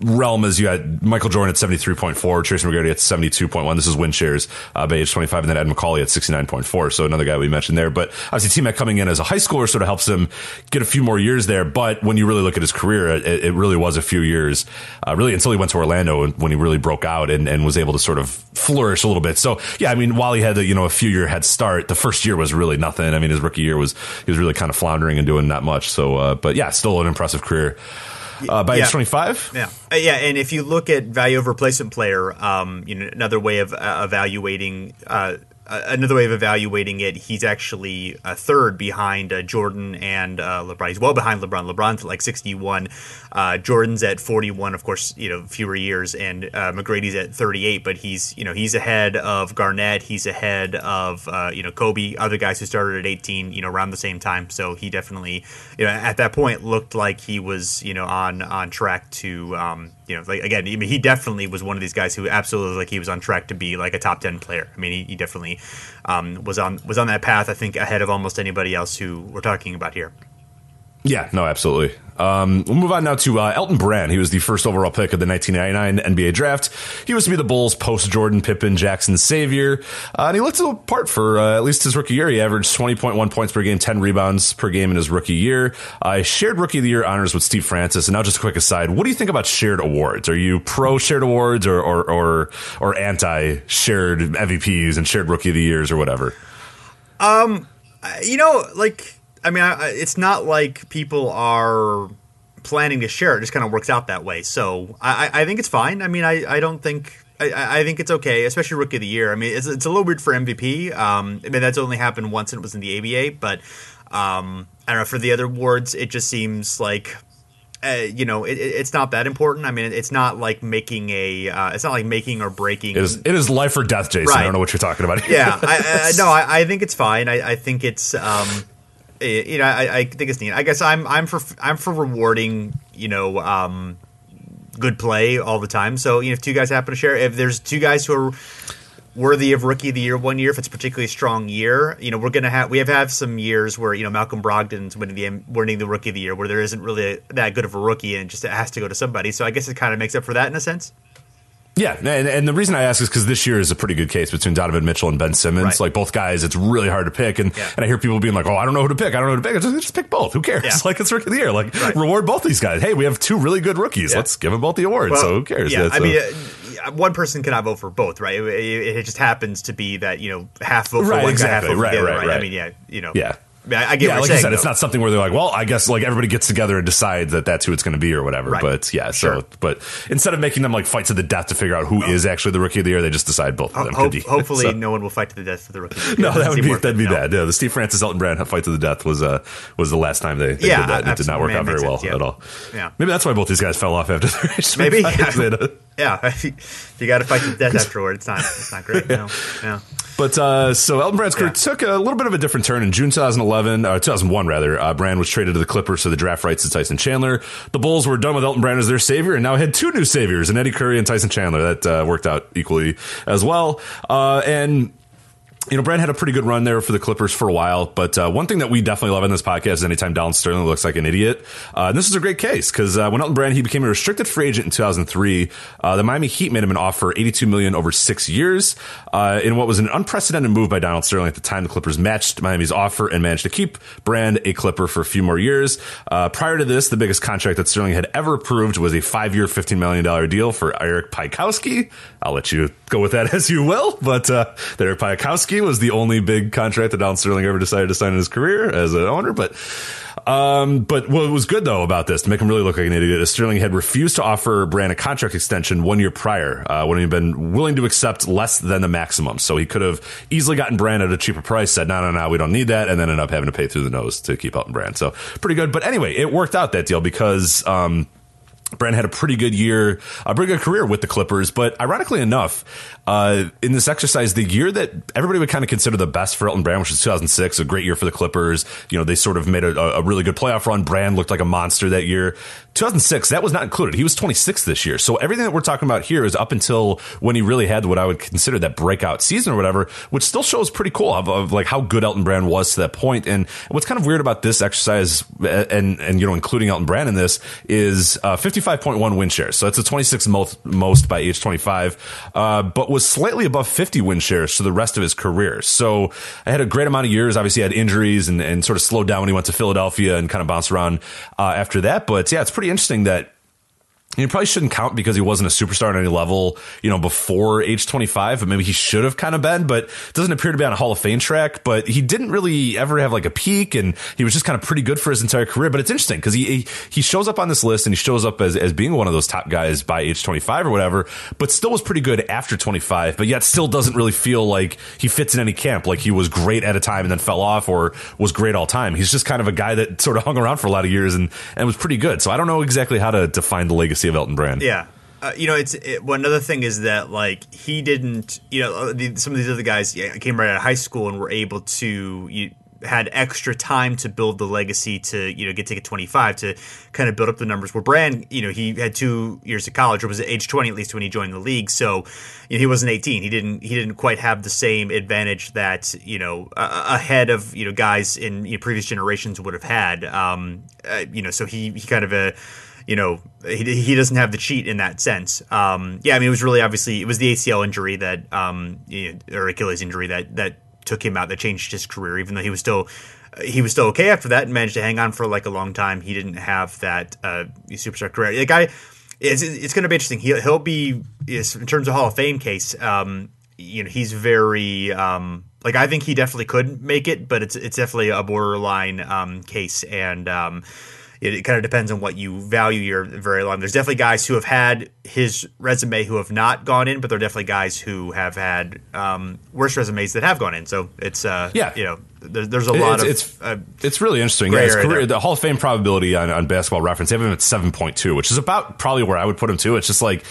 realm as you had Michael Jordan at seventy three point four, Tracy McGrady at seventy two point one. This is win shares uh, by age twenty five, and then Ed Macauley at sixty nine point four. So another guy we mentioned there. But obviously, T Mac coming in as a high schooler sort of helps him get a few more years there. But when you really look at his career, it, it really was a few years, uh, really until he went to Orlando when he really broke out and, and was able to sort of flourish a little bit. So yeah, I mean, while he had the, you know a few year head start, the first year was really nothing. I mean, his rookie year was he was really kind of floundering and doing not much. So, uh, but yeah, still an impressive career. Uh, by Yeah. age twenty five, Yeah, uh, yeah, and if you look at value of replacement player, um, you know, another way of uh, evaluating. Uh, Another way of evaluating it, he's actually a third behind uh, Jordan and uh, LeBron. He's well behind LeBron. LeBron's at like 61. Uh, Jordan's at 41. Of course, you know, fewer years, and uh, McGrady's at 38. But he's, you know, he's ahead of Garnett. He's ahead of, uh, you know, Kobe. Other guys who started at 18. You know, around the same time. So he definitely, you know, at that point looked like he was, you know, on on track to, um, you know, like again, I mean, he definitely was one of these guys who absolutely like he was on track to be like a top 10 player. I mean, he, he definitely um, was on was on that path. I think ahead of almost anybody else who we're talking about here. Yeah, no, absolutely. Um, we'll move on now to uh, Elton Brand. He was the first overall pick of the 1999 NBA draft. He was to be the Bulls' post Jordan Pippen Jackson savior, uh, and he looked the part for uh, at least his rookie year. He averaged 20.1 points per game, 10 rebounds per game in his rookie year. I shared rookie of the year honors with Steve Francis. And now, just a quick aside: what do you think about shared awards? Are you pro shared awards or or or, or anti shared MVPs and shared rookie of the years or whatever? Um, You know, like I mean, I, it's not like people are planning to share. It just kind of works out that way. So I, I think it's fine. I mean, I, I don't think. I- I, think it's okay, especially rookie of the year. I mean, it's, it's a little weird for MVP. Um, I mean, that's only happened once, and it was in the ABA. But um, I don't know. For the other awards, it just seems like uh, you know, it, it- it's not that important. I mean, it's not like making a, uh, it's not like making or breaking. It is it is life or death, Jason. I don't know what you're talking about. Here. yeah, I, I, no, I, I think it's fine. I, I think it's, um, you know, I, I think it's neat. I guess I'm, I'm for, I'm for rewarding, you know, um, good play all the time. So, you know, if two guys happen to share, if there's two guys who are worthy of rookie of the year one year, if it's particularly strong year, you know, we're gonna have, we have had some years where you know Malcolm Brogdon's winning the winning the rookie of the year, where there isn't really that good of a rookie, and it just it has to go to somebody. So I guess it kind of makes up for that in a sense. Yeah, and, and the reason I ask is because this year is a pretty good case between Donovan Mitchell and Ben Simmons. Right. Like both guys, it's really hard to pick, and Yeah. and I hear people being like, "Oh, I don't know who to pick. I don't know who to pick." Just, just pick both. Who cares? Yeah. Like it's rookie of the year. Like Right. reward both these guys. Hey, we have two really good rookies. Yeah. Let's give them both the award. so who cares? Yeah, That's I mean, uh, one person cannot vote for both, right? It, it, it just happens to be that you know half vote for Right, one, exactly. half vote Right, for the other, right, right? I mean, yeah, you know, yeah. I, mean, I, get Yeah, what like you're you saying. said, it's not something where they're like, well, I guess like everybody gets together and decides that that's who it's going to be or whatever. Right. But yeah, so Sure. but instead of making them like fight to the death to figure out who is actually the rookie of the year, they just decide both of them could be. hopefully, So- no one will fight to the death for the rookie. No, It that doesn't would be worth that'd be no. bad. Yeah, the Steve Francis Elton Brand fight to the death was uh was the last time they, they Yeah, did that. and It did not work absolutely. out very well yeah. at all. Yeah. maybe that's why both these guys fell off after the race. Maybe. Yeah, you got to fight to the death afterward, it's not, it's not great. No, yeah. But uh, so Elton Brand's career Yeah. took a little bit of a different turn in June 2011, or 2001 rather. Uh, Brand was traded to the Clippers for the draft rights to Tyson Chandler. The Bulls were done with Elton Brand as their savior, and now had two new saviors, in Eddie Curry and Tyson Chandler. That uh, worked out equally as well. Uh, and you know, Brand had a pretty good run there for the Clippers for a while, but uh, one thing that we definitely love in this podcast is anytime Donald Sterling looks like an idiot. Uh, and this is a great case because uh, when Elton Brand he became a restricted free agent in 2003, uh, the Miami Heat made him an offer 82 million over six years uh, in what was an unprecedented move by Donald Sterling at the time. The Clippers matched Miami's offer and managed to keep Brand a Clipper for a few more years. Uh, prior to this, the biggest contract that Sterling had ever approved was a five-year, 15 million dollar deal for Eric Piatkowski. I'll let you go with that as you will, but uh, Eric Piatkowski Gretzky was the only big contract that Don Sterling ever decided to sign in his career as an owner, but um, but what was good though about this to make him really look like an idiot is Sterling had refused to offer Brand a contract extension one year prior uh, when he'd been willing to accept less than the maximum. So he could have easily gotten Brand at a cheaper price, said no, no, no, we don't need that, and then ended up having to pay through the nose to keep Elton Brand. So pretty good. But anyway, it worked out that deal because. Um, Brand had a pretty good year, a pretty good career with the Clippers. But ironically enough, uh, in this exercise, the year that everybody would kind of consider the best for Elton Brand, which was 2006, a great year for the Clippers. You know, they sort of made a, a really good playoff run. Brand looked like a monster that year. 2006, that was not included. He was 26 this year. So everything that we're talking about here is up until when he really had what I would consider that breakout season or whatever, which still shows pretty cool of, of like how good Elton Brand was to that point. And what's kind of weird about this exercise and, and, you know, including Elton Brand in this is, uh, 55.1 win shares. So it's the 26th most, most by age 25. Uh, but was slightly above 50 win shares for the rest of his career. So I had a great amount of years. Obviously, had injuries and, and sort of slowed down when he went to Philadelphia and kind of bounced around uh, after that. But yeah, it's pretty interesting that you probably shouldn't count because he wasn't a superstar at any level, you know, before age 25, but maybe he should have kind of been, but doesn't appear to be on a Hall of Fame track, but he didn't really ever have like a peak and he was just kind of pretty good for his entire career. But it's interesting because he, he shows up on this list and he shows up as, as being one of those top guys by age 25 or whatever, but still was pretty good after 25, but yet still doesn't really feel like he fits in any camp. Like he was great at a time and then fell off or was great all time. He's just kind of a guy that sort of hung around for a lot of years and, and was pretty good. So I don't know exactly how to define the legacy of Elton Brand. Yeah. Uh, you know, it's it, one other thing is that like he didn't, you know, uh, the, some of these other guys came right out of high school and were able to you, had extra time to build the legacy to you know get to get 25 to kind of build up the numbers. Where Brand, you know, he had two years of college, or was at age 20 at least when he joined the league. So you know, he wasn't 18. He didn't he didn't quite have the same advantage that you know uh, ahead of you know guys in you know, previous generations would have had. Um, uh, you know, so he he kind of a you know, he, he doesn't have the cheat in that sense. Um, yeah, I mean, it was really obviously it was the ACL injury that, um, or Achilles injury that that took him out, that changed his career. Even though he was still he was still okay after that and managed to hang on for like a long time, he didn't have that uh, superstar career. The guy, it's, it's going to be interesting. He'll, he'll be in terms of Hall of Fame case. Um, you know, he's very um, like I think he definitely could make it, but it's it's definitely a borderline um, case and um, it, it kind of depends on what you value your very long. There's definitely guys who have had his resume who have not gone in, but there are definitely guys who have had um, worse resumes that have gone in. So it's uh, yeah, you know, there's, there's a lot it's, of it's, uh, it's really interesting. Yeah, career, the Hall of Fame probability on, on Basketball Reference, they have him at seven point two, which is about probably where I would put him too. It's just like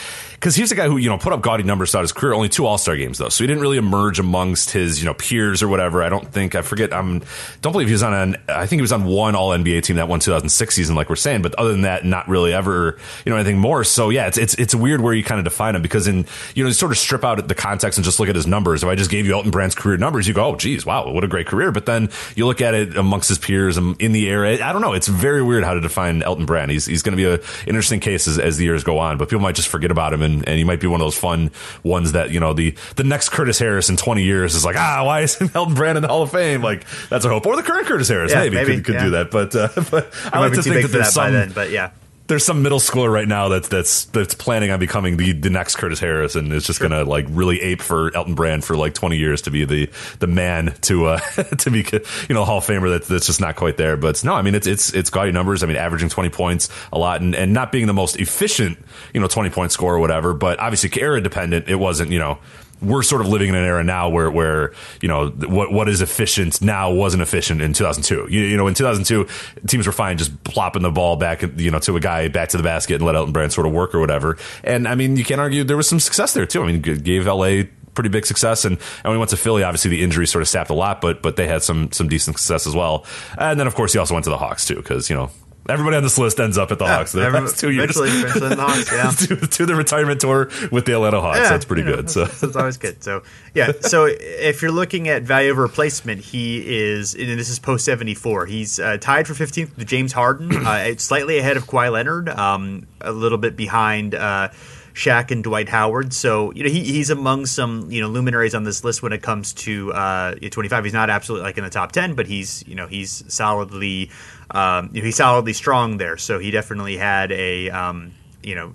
because he's a guy who you know put up gaudy numbers throughout his career. Only two All Star games though, so he didn't really emerge amongst his you know peers or whatever. I don't think I forget. I'm don't believe he was on an. I think he was on one All NBA team that won 2006 season, like we're saying. But other than that, not really ever you know anything more. So yeah, it's it's it's weird where you kind of define him because in you know you sort of strip out the context and just look at his numbers. If I just gave you Elton Brand's career numbers, you go, oh geez, wow, what a great career. But then you look at it amongst his peers in the air. I don't know. It's very weird how to define Elton Brand. He's he's going to be a, an interesting case as, as the years go on. But people might just forget about him, and, and he might be one of those fun ones that you know the the next Curtis Harris in 20 years is like ah why isn't Elton Brand in the Hall of Fame like that's a hope or the current Curtis Harris yeah, maybe, maybe, could, could yeah. do that but uh, but I like to think that there's some then, but yeah there's some middle schooler right now that's that's that's planning on becoming the the next Curtis Harris and is just sure. gonna like really ape for Elton Brand for like 20 years to be the the man to uh to be you know Hall of Famer that, that's just not quite there. But no, I mean it's it's it's gaudy numbers. I mean averaging 20 points a lot and, and not being the most efficient you know 20 point score or whatever. But obviously era dependent. It wasn't you know we're sort of living in an era now where where you know what what is efficient now wasn't efficient in 2002. You, you know, in 2002, teams were fine just plopping the ball back, you know, to a guy back to the basket and let Elton Brand sort of work or whatever. And I mean, you can't argue there was some success there too. I mean, gave LA pretty big success. And, and we went to Philly. Obviously, the injury sort of sapped a lot, but but they had some some decent success as well. And then, of course, he also went to the Hawks too, because you know Everybody on this list ends up at the yeah, Hawks. Every, two years. Eventually, the Hawks, yeah. to, to, the retirement tour with the Atlanta Hawks. Yeah, that's pretty good. Know, so that's always good. So yeah. So if you're looking at value of replacement, he is, and this is post seventy four. He's uh, tied for 15th with James Harden, uh, slightly ahead of Kawhi Leonard, um, a little bit behind. Uh, Shaq and Dwight Howard. So you know he, he's among some you know luminaries on this list when it comes to uh, 25. He's not absolutely like in the top 10, but he's you know he's solidly um, you know, he's solidly strong there. So he definitely had a um, you know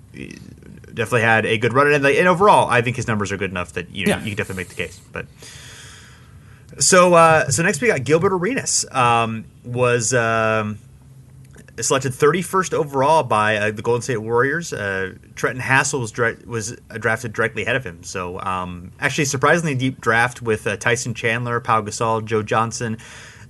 definitely had a good run and, and overall I think his numbers are good enough that you know, yeah. you can definitely make the case. But So, uh, so next we got Gilbert Arenas. Um, was um, selected 31st overall by uh, the Golden State Warriors. Uh, Trenton Hassell was, was drafted directly ahead of him. So, um, actually, surprisingly deep draft with uh, Tyson Chandler, Pau Gasol, Joe Johnson,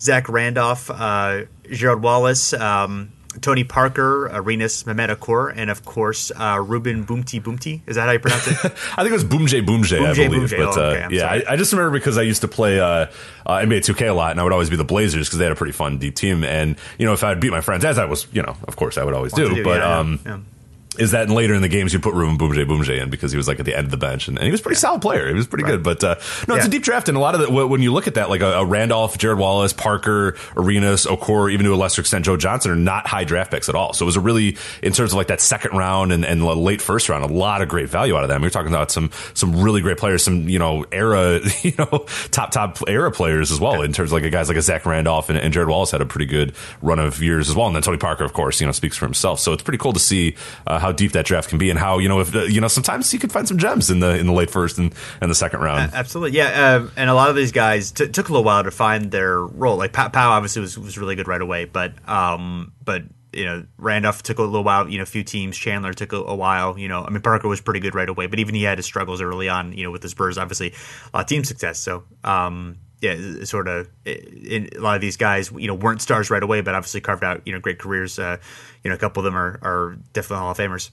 Zach Randolph, uh, Gerald Wallace. Um, Tony Parker, Arenas Mehmet Okur, and of course uh, Ruben Boomti Boomti. Is that how you pronounce it? I think it was Boumtje-Boumtje, I believe. But oh, okay. uh, yeah, I, I, just remember because I used to play uh, uh NBA 2K a lot, and I would always be the Blazers because they had a pretty fun deep team. And you know, if I would beat my friends, as I was, you know, of course I would always do, do, but yeah, um, yeah is that later in the games you put Ruben Boumtje-Boumtje in because he was like at the end of the bench and, and he was a pretty yeah. solid player. He was pretty right. good. But uh, no, yeah. it's a deep draft and a lot of the, when you look at that, like a, a Randolph, Gerald Wallace, Parker, Arenas, Okur, even to a lesser extent Joe Johnson are not high draft picks at all. So it was a really in terms of like that second round and, and late first round, a lot of great value out of them. You're talking about some some really great players, some you know era you know top top era players as well okay. in terms of like guys like a Zach Randolph and, and Gerald Wallace had a pretty good run of years as well. And then Tony Parker, of course, you know speaks for himself. So it's pretty cool to see uh, how deep that draft can be and how you know if uh, you know sometimes you could find some gems in the in the late first and, and the second round. absolutely, yeah. Uh, and a lot of these guys t- took a little while to find their role. Like Pau obviously was was really good right away, but um, but you know, Randolph took a little while. You know, a few teams. Chandler took a, a, while. You know, I mean, Parker was pretty good right away, but even he had his struggles early on. You know, with the Spurs, obviously, a lot of team success. So, um, yeah, sort of. A lot of these guys, you know, weren't stars right away, but obviously carved out you know great careers. Uh, you know, a couple of them are are definitely Hall of Famers.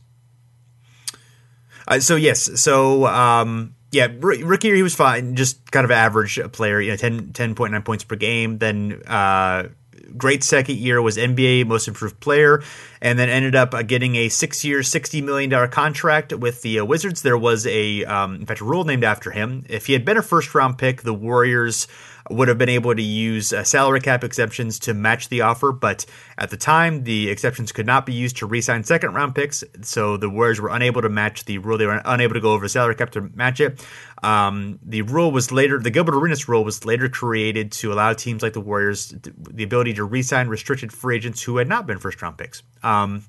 Uh, so yes, so um, yeah, rookie year he was fine, just kind of average player. You know, 10, 10.9 points per game. Then uh, great second year was NBA Most Improved Player, and then ended up uh, getting a six-year, sixty million dollar contract with the uh, Wizards. There was a, um, in fact, a rule named after him. If he had been a first-round pick, the Warriors would have been able to use uh, salary cap exemptions to match the offer, but at the time, the exceptions could not be used to re-sign second round picks, so the Warriors were unable to match the rule. They were unable to go over salary cap to match it. Um, the rule was later, the Gilbert Arenas rule was later created to allow teams like the Warriors the ability to re-sign restricted free agents who had not been first round picks. Um,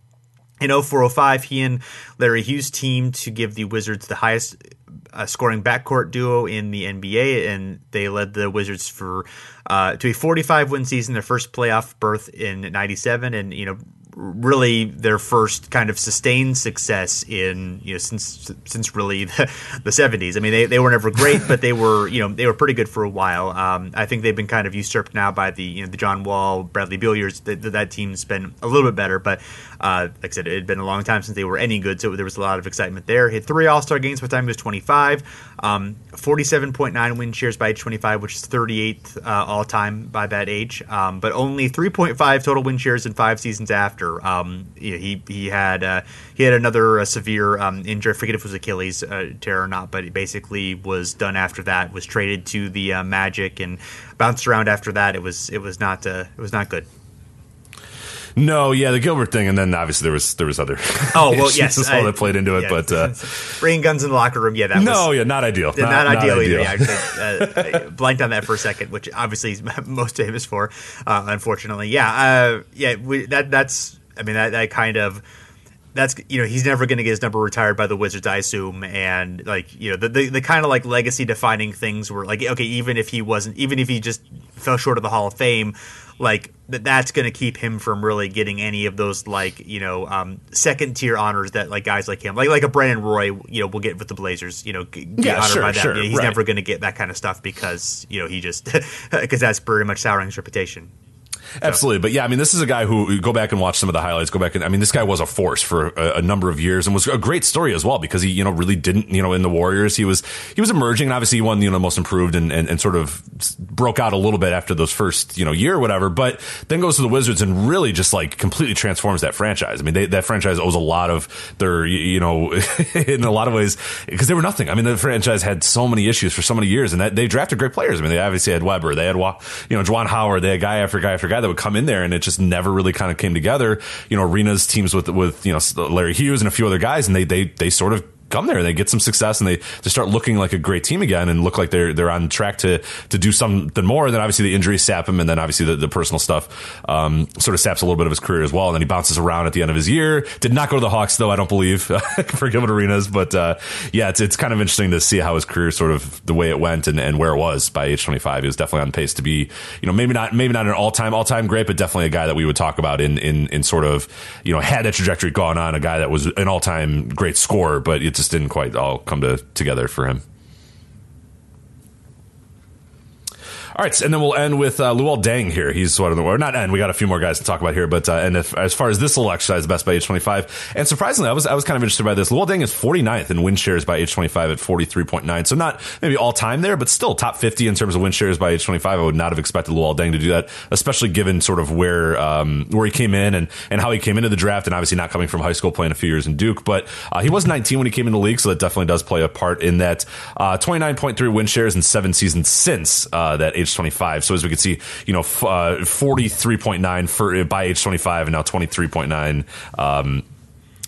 in 0405, he and Larry Hughes teamed to give the Wizards the highest uh, scoring backcourt duo in the NBA, and they led the Wizards for uh, to a 45 win season, their first playoff berth in '97, and you know really their first kind of sustained success in you know since since really the, the 70s. I mean they, they were never great, but they were you know they were pretty good for a while. Um, I think they've been kind of usurped now by the you know the John Wall, Bradley Beal years. That, that team's been a little bit better, but uh, like I said, it had been a long time since they were any good, so there was a lot of excitement there. Hit three All Star games by the time he was 25, um, 47.9 win shares by age 25, which is 38th uh, all time by that age, um, but only 3.5 total win shares in five seasons after Um, he he had uh, he had another uh, severe um, injury. I forget if it was Achilles uh, tear or not, but he basically was done after that. Was traded to the uh, Magic and bounced around after that. It was it was not uh, it was not good. No, yeah, the Gilbert thing, and then obviously there was there was other oh well yes as well that played into it, yeah, but uh, bringing guns in the locker room, yeah, that no, was, yeah, not ideal, not, not, not ideal, ideal. either. Uh, blanked on that for a second, which obviously he's most famous for, uh, unfortunately. Yeah, uh, yeah, we, that that's I mean that that kind of that's you know he's never going to get his number retired by the Wizards, I assume, and like you know the the, the kind of like legacy defining things were like okay, even if he wasn't, even if he just fell short of the Hall of Fame, like that that's going to keep him from really getting any of those like you know um, second tier honors that like guys like him like like a Brandon Roy you know will get with the Blazers you know get yeah, honored sure, by that sure, he's right. never going to get that kind of stuff because you know he just because that's pretty much souring his reputation Absolutely, but yeah, I mean, this is a guy who go back and watch some of the highlights. Go back and I mean, this guy was a force for a, a, number of years and was a great story as well because he, you know, really didn't, you know, in the Warriors he was he was emerging and obviously he won, you know, the most improved and, and, and sort of broke out a little bit after those first, you know, year or whatever. But then goes to the Wizards and really just like completely transforms that franchise. I mean, they, that franchise owes a lot of their, you know, in a lot of ways because they were nothing. I mean, the franchise had so many issues for so many years and that they drafted great players. I mean, they obviously had Webber, they had, you know, Juwan Howard, they had guy after guy after guy that would come in there and it just never really kind of came together. You know, Arenas teams with with you know Larry Hughes and a few other guys, and they they they sort of come there and they get some success and they, they start looking like a great team again and look like they're they're on track to to do something more. And then obviously the injuries sap him, and then obviously the, the personal stuff um, sort of saps a little bit of his career as well. And then he bounces around at the end of his year. Did not go to the Hawks though, I don't believe, for Gilbert Arenas. But uh, yeah, it's it's kind of interesting to see how his career sort of the way it went and, and where it was by age 25. He was definitely on pace to be, you know, maybe not maybe not an all time all time great, but definitely a guy that we would talk about in in in sort of you know had that trajectory gone on, a guy that was an all time great scorer, but it just didn't quite all come to together for him. All right, and then we'll end with uh, Luol Deng here. He's one of the, or not end. We got a few more guys to talk about here, but uh, and if, as far as this little exercise, best by age 25, and surprisingly, I was I was kind of interested by this. Luol Deng is 49th in win shares by age 25 at 43.9, so not maybe all time there, but still top 50 in terms of win shares by age 25. I would not have expected Luol Deng to do that, especially given sort of where um, where he came in and and how he came into the draft, and obviously not coming from high school, playing a few years in Duke, but uh, he was 19 when he came in the league, so that definitely does play a part in that. Uh, 29.3 win shares in seven seasons since uh, that age 25. So as we can see, you know, uh, 43.9 for by age 25 and now 23.9. Um,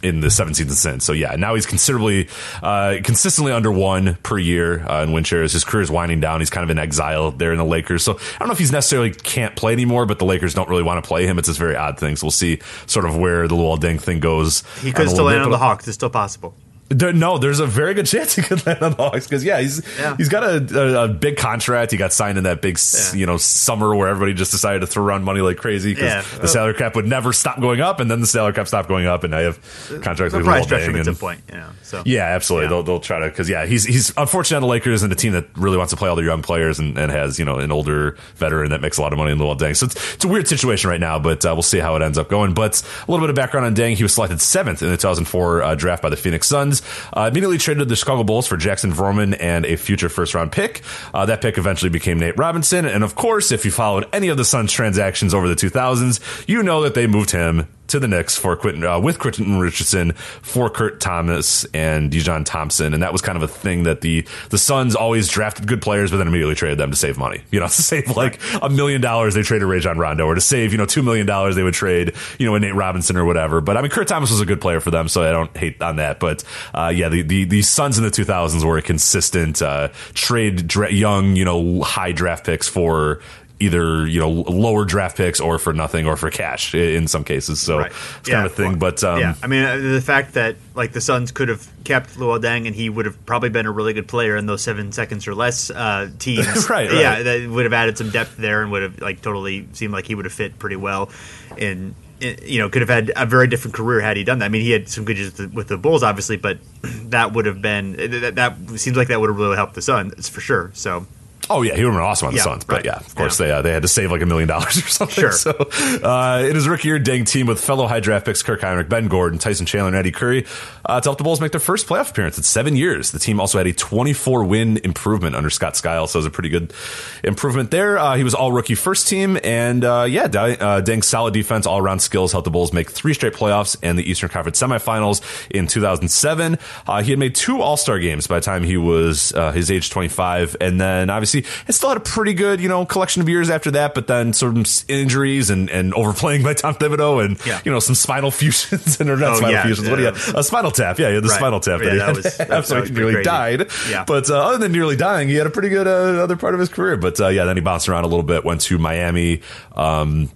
in the seven seasons since. So yeah, now he's considerably, uh, consistently under one per year uh, in win shares. His career is winding down. He's kind of in exile there in the Lakers. So I don't know if he's necessarily can't play anymore, but the Lakers don't really want to play him. It's this very odd thing. So we'll see sort of where the Luol Deng thing goes. He could still land on the Hawks. It's still possible. There, no, there's a very good chance he could land on the Hawks because yeah, he's yeah. he's got a, a, a, big contract. He got signed in that big yeah. you know summer where everybody just decided to throw around money like crazy because yeah. the salary cap would never stop going up, and then the salary cap stopped going up, and now you have contracts with Luol Deng. At some point, yeah. So yeah, absolutely. They'll they'll try to because yeah, he's he's unfortunately on the Lakers and a team that really wants to play all their young players and, and has you know an older veteran that makes a lot of money in Luol Deng. So it's, it's a weird situation right now, but uh, we'll see how it ends up going. But a little bit of background on Deng: he was selected seventh in the 2004 uh, draft by the Phoenix Suns. Uh, immediately traded the Chicago Bulls for Jackson Vroman and a future first round pick. Uh, that pick eventually became Nate Robinson. And of course, if you followed any of the Suns transactions over the 2000s, you know that they moved him to the Knicks for Quentin uh, with Quentin Richardson for Kurt Thomas and Dijon Thompson, and that was kind of a thing that the the Suns always drafted good players, but then immediately traded them to save money. You know, to save like a million dollars, they traded Rajon Rondo, or to save you know two million dollars, they would trade you know a Nate Robinson or whatever. But I mean, Kurt Thomas was a good player for them, so I don't hate on that. But uh, yeah, the, the the Suns in the 2000s were a consistent uh, trade dra- young you know high draft picks for either you know lower draft picks or for nothing or for cash in some cases. So right. it's yeah, kind of a thing. Well, but um, yeah, I mean uh, the fact that like the Suns could have kept Luol Deng and he would have probably been a really good player in those seven seconds or less uh, teams. right, right, Yeah, that would have added some depth there and would have like totally seemed like he would have fit pretty well in. You know, could have had a very different career had he done that. I mean, he had some good years with the Bulls, obviously, but that would have been that, that seems like that would have really helped the Suns for sure. So Oh yeah, he would have been awesome on the yeah, Suns, but right. yeah, of course yeah. they uh, they had to save like a million dollars or something. Sure. So uh, it is rookie year Deng team with fellow high draft picks Kirk Hinrich, Ben Gordon, Tyson Chandler, and Eddie Curry uh, to help the Bulls make their first playoff appearance in seven years. The team also had a 24 win improvement under Scott Skiles, so it was a pretty good improvement there. Uh, he was all rookie first team, and uh, yeah, uh, Deng's solid defense, all around skills helped the Bulls make three straight playoffs and the Eastern Conference semifinals in 2007. Uh, he had made two All Star games by the time he was his age 25, and then obviously it still had a pretty good, you know, collection of years after that, but then some injuries and, and overplaying by Tom Thibodeau and, yeah. you know, some spinal fusions and or not oh, spinal yeah, fusions. Yeah, what do you have? A spinal tap. Yeah, had the right. spinal tap. Yeah, that, was, that absolutely nearly crazy. died. Yeah. But uh, other than nearly dying, he had a pretty good uh, other part of his career. But uh, yeah, then he bounced around a little bit, went to Miami. Um,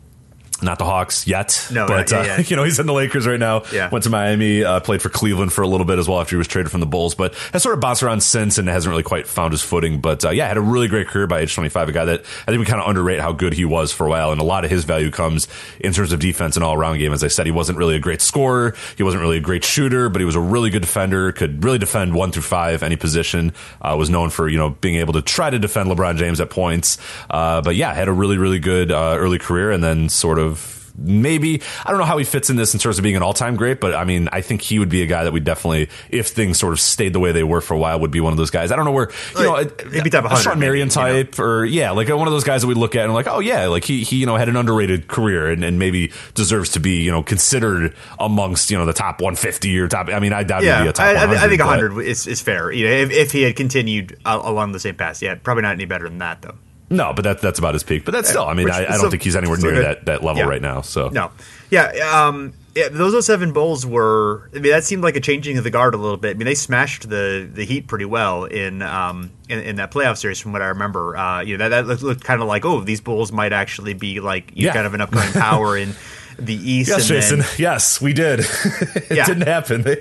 not the Hawks yet. No, but yeah, yeah. Uh, you know he's in the Lakers right now. Yeah. went to Miami, uh, played for Cleveland for a little bit as well after he was traded from the Bulls, but has sort of bounced around since and hasn't really quite found his footing. But uh, yeah, had a really great career by age 25. A guy that I think we kind of underrate how good he was for a while, and a lot of his value comes in terms of defense and all around game. As I said, he wasn't really a great scorer, he wasn't really a great shooter, but he was a really good defender. Could really defend one through five any position. Uh, was known for you know being able to try to defend LeBron James at points. Uh, but yeah, had a really really good uh, early career, and then sort of maybe I don't know how he fits in this in terms of being an all time great, but I mean I think he would be a guy that we definitely, if things sort of stayed the way they were for a while, would be one of those guys. I don't know where you like, know maybe type a Shawn Marion type, you know? or yeah, like one of those guys that we look at and like, oh yeah, like he he you know had an underrated career and, and maybe deserves to be you know considered amongst you know the top 150 or top. I mean I doubt yeah, he'd be a top. I, I think 100 is, is fair. You know, if, if he had continued along the same path, yeah, probably not any better than that though. No, but that's that's about his peak. But that's still. I mean, Which, I, I, don't so, think he's anywhere near that, that level yeah. right now. So no, yeah. Um, Yeah, those 07 Bulls were. I mean, that seemed like a changing of the guard a little bit. I mean, they smashed the the Heat pretty well in um in, in that playoff series, from what I remember. Uh, you know, that, that looked, kind of like, oh, these Bulls might actually be like you Yeah. kind of an upcoming power in the East. Yes, and Jason. then- yes, we did. it Yeah. didn't happen.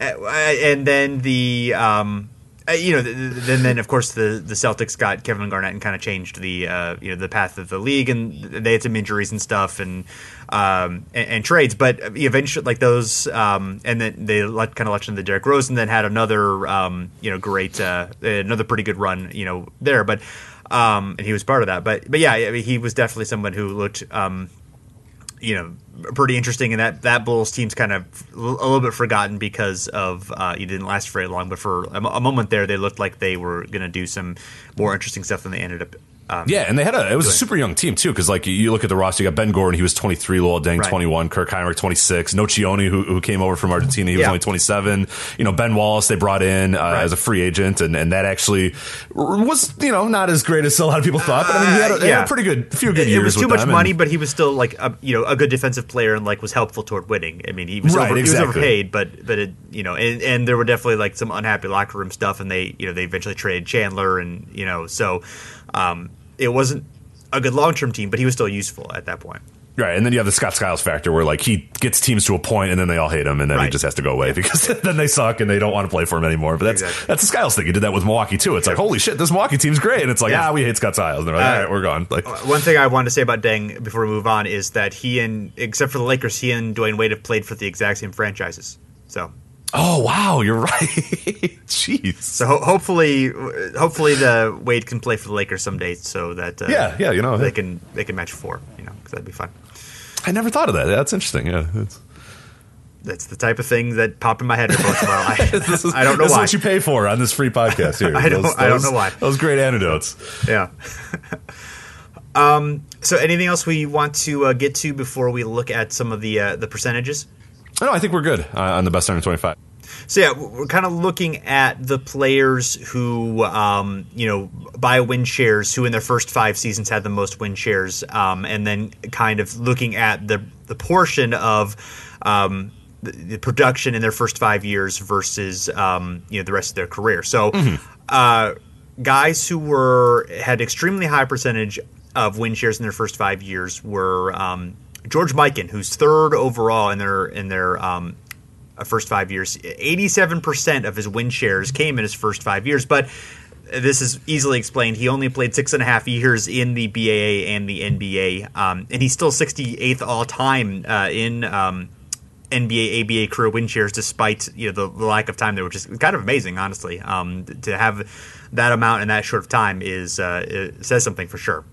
And then the um, uh, you know, th- th- then then of course the the Celtics got Kevin Garnett and kind of changed the uh, you know the path of the league, and they had some injuries and stuff and um, and, and trades, but eventually like those, um, and then they let kind of let in the Derrick Rose, and then had another um, you know great uh, another pretty good run you know there, but. Um, and he was part of that, but but yeah, I mean, he was definitely someone who looked um, you know pretty interesting and that that bulls team's kind of a little bit forgotten because of uh didn't last very long but for a, a moment there they looked like they were going to do some more interesting stuff than they ended up um, Yeah, and they had a it was a super young team too because like you look at the roster, you got Ben Gordon, he was 23, Luol Deng Right. 21, Kirk Hinrich 26, Nocioni who, who came over from Argentina, he was Yeah. only 27. You know Ben Wallace they brought in uh, Right. as a free agent, and, and that actually was you know not as great as a lot of people thought, but I mean he had a, had yeah. a pretty good few good it years. was too much money and- but he was still like a you know a good defensive player and like was helpful toward winning i mean he was, Right, over, he was overpaid but but it you know and, and there were definitely like some unhappy locker room stuff and they you know they eventually traded chandler and you know so um it wasn't a good long-term team but he was still useful at that point Right, and then you have the Scott Skiles factor where like he gets teams to a point and then they all hate him and then he just has to go away because then they suck and they don't want to play for him anymore. But that's Exactly. that's the Skiles thing. He did that with Milwaukee too. It's like holy shit, this Milwaukee team's great, and it's like Yeah. ah we hate Scott Skiles. And they're like Uh, all right, we're gone. Like One thing I wanted to say about Deng before we move on is that he and, except for the Lakers, he and Dwyane Wade have played for the exact same franchises. So, oh wow, you're right. Jeez. so ho- hopefully, hopefully the Wade can play for the Lakers someday, so that uh, Yeah, yeah, you know, they can they can match four, you know, because that'd be fun. I never thought of that. That's interesting. Yeah, it's, That's the type of thing that popped in my head every once in a while. I, this is, I don't know this why. is what you pay for on this free podcast here. I don't- I don't know why. Those great anecdotes. yeah. um. So, anything else we want to uh, get to before we look at some of the uh, the percentages? No, I think we're good uh, on the best under twenty five. So yeah, we're kind of looking at the players who, um, you know, by win shares, who in their first five seasons had the most win shares, um, and then kind of looking at the the portion of um, the, the production in their first five years versus um, you know the rest of their career. So, uh, guys who were had extremely high percentage of win shares in their first five years were um, George Mikan, who's third overall in their in their um, uh, first five years. 87% of his win shares came in his first five years, but this is easily explained. He only played six and a half years in the BAA and the NBA, um, and he's still 68th all time uh, in um, NBA ABA career win shares, despite you know the, the lack of time there, which is kind of amazing, honestly. Um, to have that amount in that short of time is uh, says something for sure.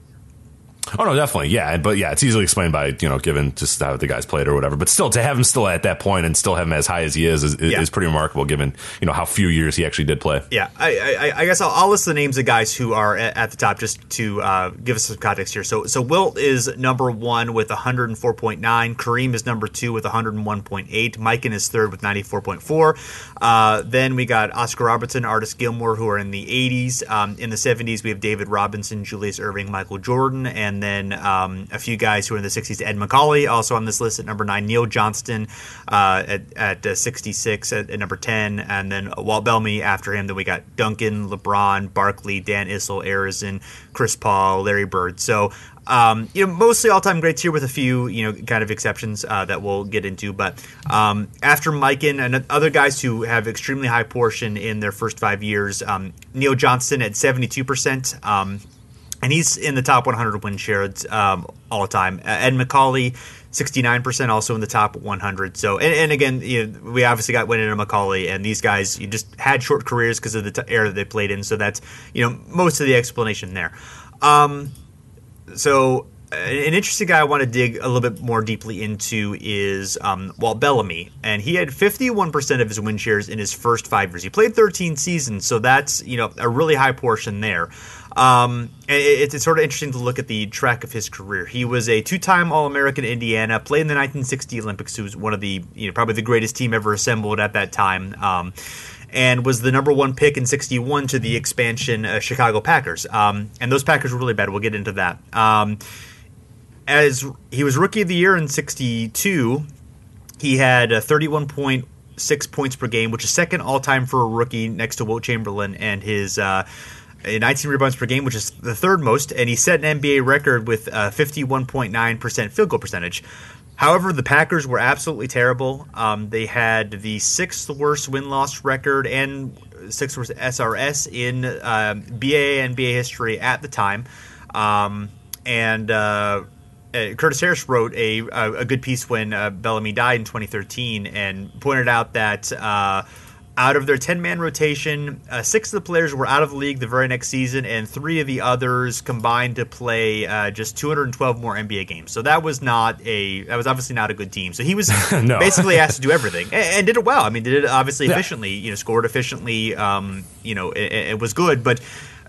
Oh no, definitely, yeah, but yeah, it's easily explained by you know, given just how the guys played or whatever. But still, to have him still at that point and still have him as high as he is is, Yeah. is pretty remarkable, given you know how few years he actually did play. Yeah, I, I, I guess I'll, I'll list the names of guys who are at, at the top just to uh, give us some context here. So, so Wilt is number one with 104.9. Kareem is number two with 101.8. Mikan is third with 94.4. Uh, then we got Oscar Robertson, Artis Gilmore, who are in the 80s. Um, in the 70s, we have David Robinson, Julius Erving, Michael Jordan, and then um, a few guys who are in the 60s. Ed Macauley, also on this list at number nine. Neil Johnston uh, at, at uh, 66 at, at number 10. And then Walt Bellamy after him. Then we got Duncan, LeBron, Barkley, Dan Issel, Arizin, Chris Paul, Larry Bird. So, um, you know, mostly all-time greats here with a few, you know, kind of exceptions uh, that we'll get into. But um, after Mikan and other guys who have extremely high portion in their first five years, um, Neil Johnston at 72%. And he's in the top 100 win shares um, all the time. Uh, Ed Macauley, 69%, also in the top 100. So, and, and again, you know, we obviously got Winnan and Macauley, and these guys you just had short careers because of the t- era that they played in. So that's you know most of the explanation there. Um, so uh, an interesting guy I want to dig a little bit more deeply into is um, Walt Bellamy, and he had 51% of his win shares in his first five years. He played 13 seasons, so that's you know a really high portion there. Um, it's, it's sort of interesting to look at the track of his career. He was a two-time All-American Indiana, played in the 1960 Olympics. Who was one of the you know probably the greatest team ever assembled at that time. Um, and was the number one pick in 61 to the expansion uh, Chicago Packers. Um, and those Packers were really bad. We'll get into that. Um, as he was rookie of the year in 62 he had a 31.6 points per game, which is second all time for a rookie next to Wilt Chamberlain, and his. Uh, 19 rebounds per game, which is the third most, and he set an NBA record with a 51.9% field goal percentage. However, the Packers were absolutely terrible. Um, they had the sixth worst win loss record and sixth worst SRS in um, BA and NBA history at the time. Um, and uh, uh, Curtis Harris wrote a, a, a good piece when uh, Bellamy died in 2013 and pointed out that uh, out of their 10 man rotation, uh, six of the players were out of the league the very next season, and three of the others combined to play uh, just 212 more NBA games. So that was not a that was obviously not a good team. So he was no. basically asked to do everything and, and, did it well. I mean, did it obviously efficiently. Yeah. You know, scored efficiently. Um, you know, it, it was good, but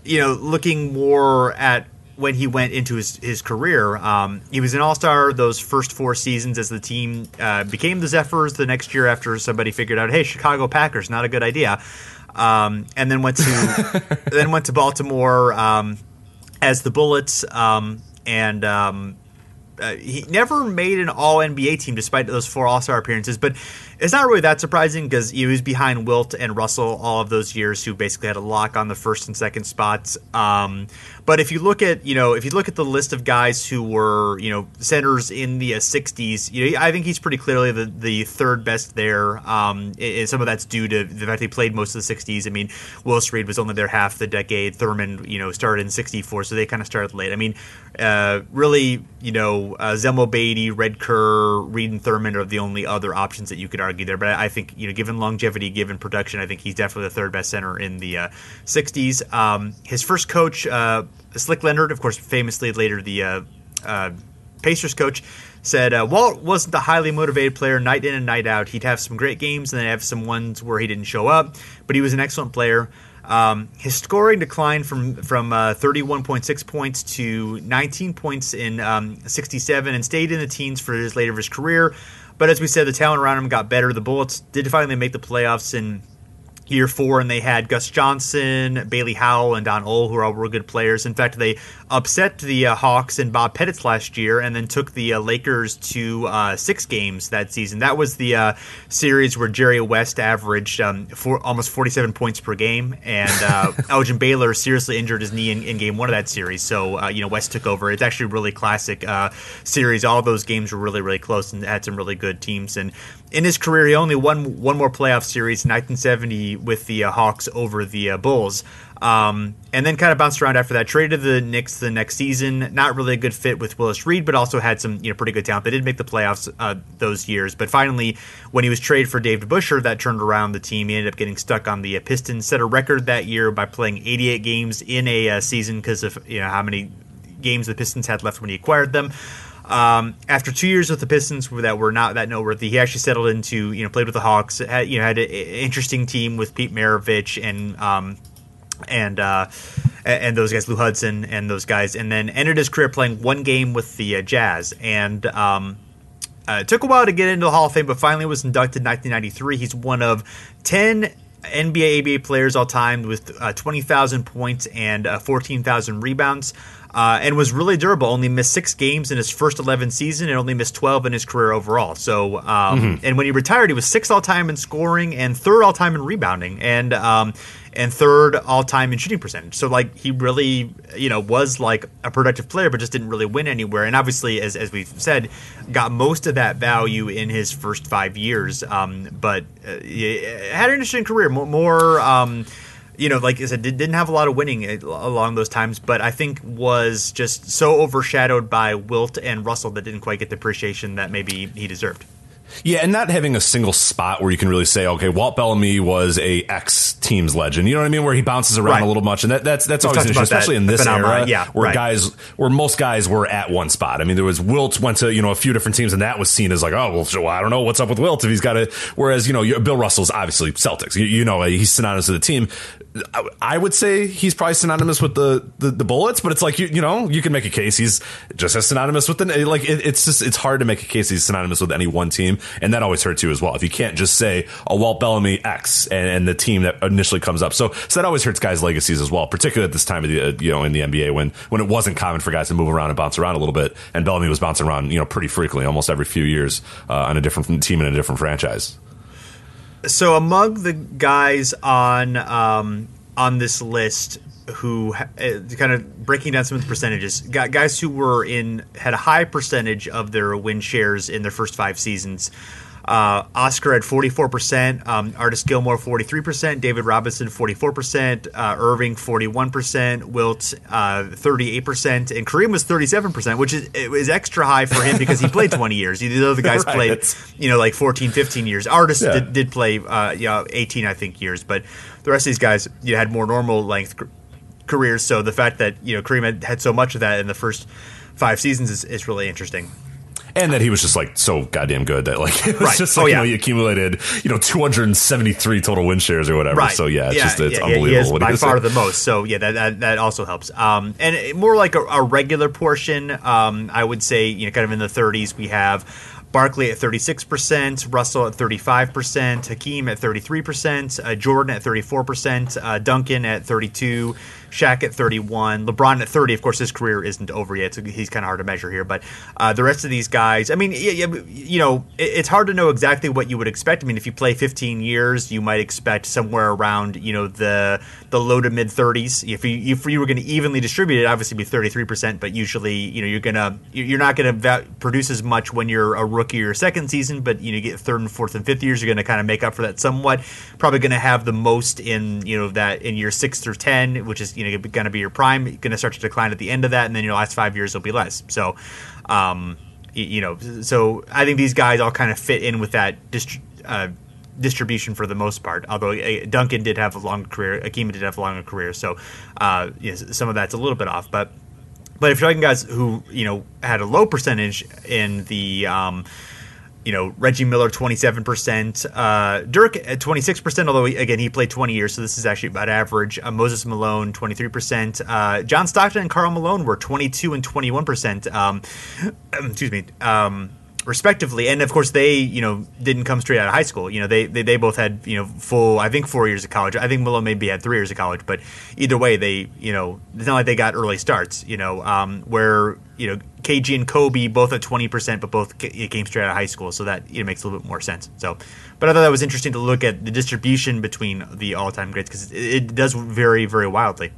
you know, looking more at when he went into his, his career. Um, he was an all star those first four seasons as the team uh, became the Zephyrs the next year after somebody figured out, hey, Chicago Packers, not a good idea. Um, and then went to then went to Baltimore um, as the Bullets, um, and um, uh, he never made an All NBA team despite those four All Star appearances. But it's not really that surprising because he was behind Wilt and Russell all of those years, who basically had a lock on the first and second spots. Um, but if you look at you know if you look at the list of guys who were you know centers in the uh, 60s, you know I think he's pretty clearly the, the third best there. Um, and some of that's due to the fact he played most of the 60s. I mean, Willis Reed was only there half the decade. Thurman you know started in 64, so they kind of started late. I mean, uh, really you know uh, Zelmo Beaty, Red Kerr, Reed, and Thurman are the only other options that you could argue there. But I think you know given longevity, given production, I think he's definitely the third best center in the uh, 60s. Um, his first coach. Uh, Slick Leonard, of course, famously later the uh, uh, Pacers coach, said uh, Walt wasn't a highly motivated player night in and night out. He'd have some great games and then have some ones where he didn't show up, but he was an excellent player. Um, his scoring declined from from uh, 31.6 points to 19 points in um, 67 and stayed in the teens for his later of his career. But as we said, the talent around him got better. The Bullets did finally make the playoffs in year four, and they had Gus Johnson, Bailey Howell, and Don Ohl, who are all real good players. In fact, they upset the uh, Hawks and Bob Pettit's last year, and then took the uh, Lakers to uh, six games that season. That was the uh, series where Jerry West averaged um, four, almost 47 points per game, and uh, Elgin Baylor seriously injured his knee in, in, game one of that series. So uh, you know West took over. It's actually a really classic series. All those games were really really close and had some really good teams. And in his career, he only won one more playoff series in 1970 with the Hawks over the Bulls. Um, and then kind of bounced around after that. Traded to the Knicks the next season. Not really a good fit with Willis Reed, but also had some you know pretty good talent. They did make the playoffs uh, those years, but finally, when he was traded for Dave DeBusschere, that turned around the team. He ended up getting stuck on the uh, Pistons. Set a record that year by playing 88 games in a uh, season because of you know how many games the Pistons had left when he acquired them. Um, after two years with the Pistons that were not that noteworthy, he actually settled into you know played with the Hawks. Had, you know had an interesting team with Pete Maravich and um, and uh, and those guys, Lou Hudson and those guys, and then ended his career playing one game with the uh, Jazz. And um, uh, it took a while to get into the Hall of Fame, but finally was inducted in 1993. He's one of 10 NBA ABA players all time with uh, 20,000 points and uh, 14,000 rebounds. Uh, and was really durable. Only missed six games in his first 11 season, and only missed 12 in his career overall. So, um, mm-hmm. and when he retired, he was sixth all time in scoring and third all time in rebounding. And um, and third all time in shooting percentage. So like he really, you know, was like a productive player, but just didn't really win anywhere. And obviously, as as we've said, got most of that value in his first five years. Um, but uh, had an interesting career, more. more um, you know, like I said, didn't have a lot of winning eh, along those times, but I think was just so overshadowed by Wilt and Russell that didn't quite get the appreciation that maybe he deserved. Yeah, and not having a single spot where you can really say, okay, Walt Bellamy was a X team's legend. You know what I mean? Where he bounces around right. a little much, and that, that's that's We've always interesting, especially in this era, yeah, where right. guys, where most guys were at one spot. I mean, there was Wilt went to you know a few different teams, and that was seen as like, oh well, I don't know what's up with Wilt if he's got a. Whereas you know Bill Russell's obviously Celtics. You, you know uh, he's synonymous with the team. I would say he's probably synonymous with the, the, the, bullets, but it's like you you know you can make a case he's just as synonymous with the like it, it's just it's hard to make a case he's synonymous with any one team, and that always hurts you as well if you can't just say a Walt Bellamy X and, and, the team that initially comes up. So so that always hurts guys' legacies as well, particularly at this time of the uh, you know in the NBA when when it wasn't common for guys to move around and bounce around a little bit, and Bellamy was bouncing around you know pretty frequently, almost every few years uh, on a different team in a different franchise. So among the guys on um, on this list who uh, kind of breaking down some of the percentages, guys who were in had a high percentage of their win shares in their first five seasons. Uh, Oscar had 44%, um, Artis Gilmore 43%, David Robinson 44%, uh, Erving 41%, Wilt uh, 38%, and Kareem was 37%, which is it was extra high for him because he played 20 years. You know, The other guys right. played, you know, like 14, 15 years. Artis yeah. did, did, play, uh, you know, 18, I think, years, but the rest of these guys you know, had more normal length careers. So the fact that you know Kareem had, had so much of that in the first five seasons is, is really interesting and that he was just like so goddamn good that like it was right. just like oh, yeah. you know he accumulated you know 273 total win shares or whatever. Right. So yeah, it's yeah, just it's yeah, unbelievable. He by far the most. So yeah, that that, that also helps. Um, and more like a, a regular portion, um, I would say you know kind of in the 30s we have. Barkley at 36%, Russell at 35%, Hakeem at 33%, uh, Jordan at 34%, uh, Duncan at 32, Shaq at 31, LeBron at 30. Of course, his career isn't over yet, so he's kind of hard to measure here. But uh, the rest of these guys, I mean, you know, it's hard to know exactly what you would expect. I mean, if you play 15 years, you might expect somewhere around, you know, the the low to mid 30s. If you if you were going to evenly distribute it, obviously be 33%. But usually, you know, you're gonna you're not going to produce as much when you're a rookie or second season. But you know, you get third and fourth and fifth years, you're going to kind of make up for that somewhat. Probably going to have the most in you know that in year six through ten, which is you know going to be your prime, going to start to decline at the end of that, and then your last five years will be less. So, um, you know, so I think these guys all kind of fit in with that dist- uh, distribution for the most part. Although uh, Duncan did have a long career, Hakeem did have a longer career, so uh, some of that's a little bit off, but. But if you're talking guys who you know had a low percentage in the um, you know, Reggie Miller, 27%. Uh, Dirk at 26%, although, he, again, he played 20 years, so this is actually about average. Uh, Moses Malone, 23%. Uh, John Stockton and Karl Malone were 22 and 21%. Um, excuse me. Um, respectively. And of course, they you know didn't come straight out of high school. You know, they they, they both had you know full I think four years of college. I think Malone maybe had three years of college, but either way, they you know it's not like they got early starts. You know, um, where you know KG and Kobe both at twenty percent, but both came straight out of high school, so that you know, makes a little bit more sense. So, but I thought that was interesting to look at the distribution between the all time greats because it, it does vary very wildly.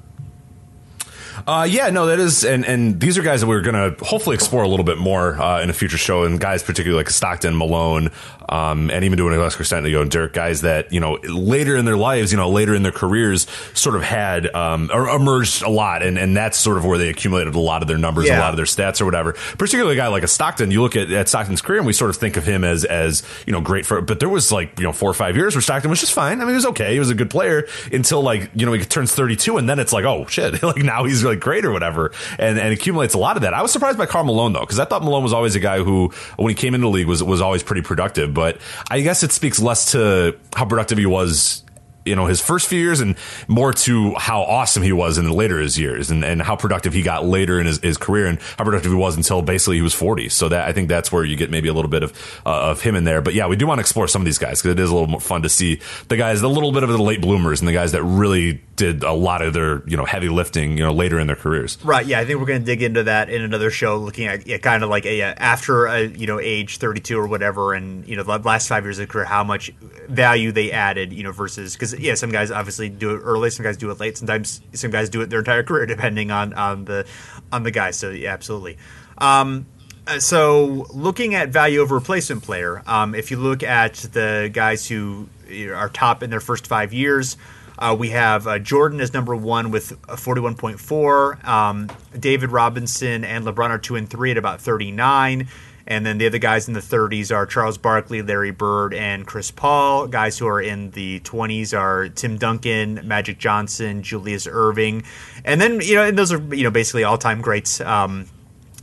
Uh, yeah, no, that is, and and these are guys that we're going to hopefully explore a little bit more uh, in a future show, and guys particularly like Stockton, Malone, um, and even doing a lesser extent, you know, Dirk, guys that you know later in their lives, you know, later in their careers, sort of had um, emerged a lot, and and that's sort of where they accumulated a lot of their numbers, yeah. a lot of their stats, or whatever. Particularly a guy like a Stockton, you look at, at Stockton's career, and we sort of think of him as as you know great for, but there was like you know four or five years where Stockton was just fine. I mean, he was okay, he was a good player until like you know he turns thirty two, and then it's like oh shit, like now he's really great or whatever, and and accumulates a lot of that. I was surprised by Karl Malone though, because I thought Malone was always a guy who when he came into the league was was always pretty productive, but I guess it speaks less to how productive he was you know his first few years and more to how awesome he was in the later his years and, and how productive he got later in his, his career and how productive he was until basically he was 40 so that I think that's where you get maybe a little bit of uh, of him in there but yeah we do want to explore some of these guys because it is a little more fun to see the guys the little bit of the late bloomers and the guys that really did a lot of their you know heavy lifting you know later in their careers. Right yeah I think we're going to dig into that in another show looking at yeah, kind of like a, after a, you know age 32 or whatever and you know the last five years of career how much value they added you know versus because yeah some guys obviously do it early some guys do it late sometimes some guys do it their entire career depending on on the on the guy so yeah absolutely. Um, uh, so looking at value of replacement player um, if you look at the guys who are top in their first five years uh, we have uh, Jordan as number one with 41.4. Um, David Robinson and LeBron are two and three at about 39. And then the other guys in the 30s are Charles Barkley, Larry Bird, and Chris Paul. Guys who are in the 20s are Tim Duncan, Magic Johnson, Julius Erving, and then you know, and those are you know basically all time greats. Um,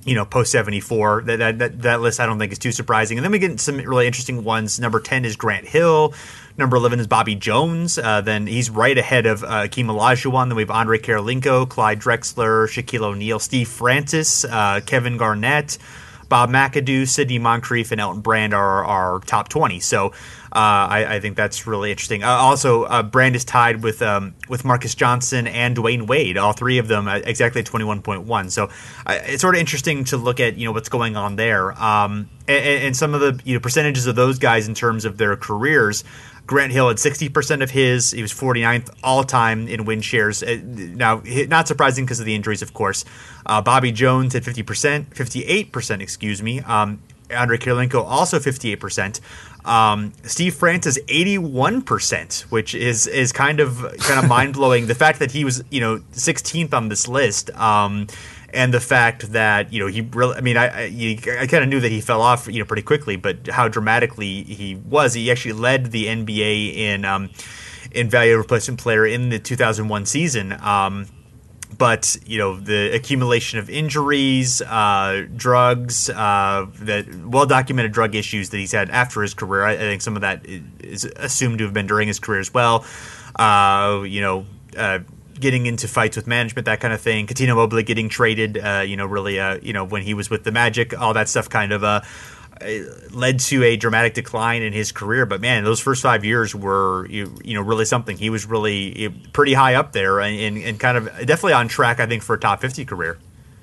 you know, post 74. That, that, that, that, list I don't think is too surprising. And then we get some really interesting ones. Number 10 is Grant Hill. Number 11 is Bobby Jones. Uh, then he's right ahead of uh, Akeem Olajuwon. Then we have Andre Kirilenko, Clyde Drexler, Shaquille O'Neal, Steve Francis, uh, Kevin Garnett, Bob McAdoo, Sidney Moncrief, and Elton Brand are our top 20. So uh, I, I, think that's really interesting. Uh, also, uh, Brand is tied with um, with Marques Johnson and Dwyane Wade, all three of them exactly 21.1. So it's sort of interesting to look at you know what's going on there, um, and, and, some of the you know percentages of those guys in terms of their careers. Grant Hill had 60% of his. He was 49th all time in win shares. Uh, now, not surprising because of the injuries, of course. Uh, Bobby Jones had 50%, 58%, excuse me. Um, Andre Kirilenko also 58%. Um, Steve Francis 81%, which is is kind of kind of mind blowing. the fact that he was you know 16th on this list. Um, and the fact that you know he really I mean I I, I kind of knew that he fell off you know pretty quickly, but how dramatically he was. He actually led the NBA in um, in value replacement player in the 2001 season. Um, but you know the accumulation of injuries, uh, drugs, uh, that well documented drug issues that he's had after his career. I, I, think some of that is assumed to have been during his career as well. Uh, you know uh, getting into fights with management, that kind of thing. Cuttino Mobley getting traded, uh, you know, really, uh, you know, when he was with the Magic, all that stuff kind of uh, led to a dramatic decline in his career. But man, those first five years were, you, you know, really something. He was really pretty high up there and, and kind of definitely on track, I think, for a top 50 career.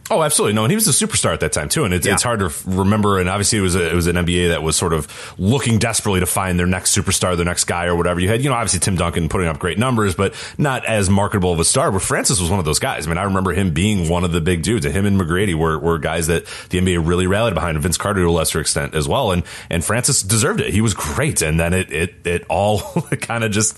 Oh, absolutely. No, and he was a superstar at that time too. And it's, yeah. it's hard to remember. And obviously, it was a, it was an NBA that was sort of looking desperately to find their next superstar, their next guy, or whatever. You had, you know, obviously Tim Duncan putting up great numbers, but not as marketable of a star. But Francis was one of those guys. I mean, I remember him being one of the big dudes. And him and McGrady were, were guys that the NBA really rallied behind. And Vince Carter to a lesser extent as well. And and Francis deserved it. He was great. And then it it it all kind of just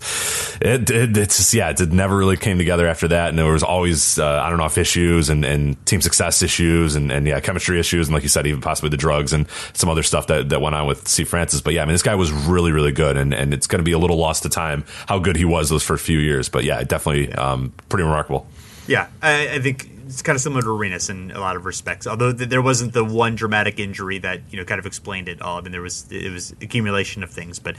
it, it it's just, yeah it never really came together after that. And there was always uh, I don't know if issues and and team success issues and, and yeah, chemistry issues. And like you said, even possibly the drugs and some other stuff that, that went on with C. Francis. But yeah, I mean, this guy was really, really good. And, and it's going to be a little lost to time how good he was those first few years. But yeah, definitely um, pretty remarkable. Yeah, I, I think it's kind of similar to Arenas in a lot of respects. Although th- there wasn't the one dramatic injury that you know kind of explained it all. I mean, there was it was accumulation of things, but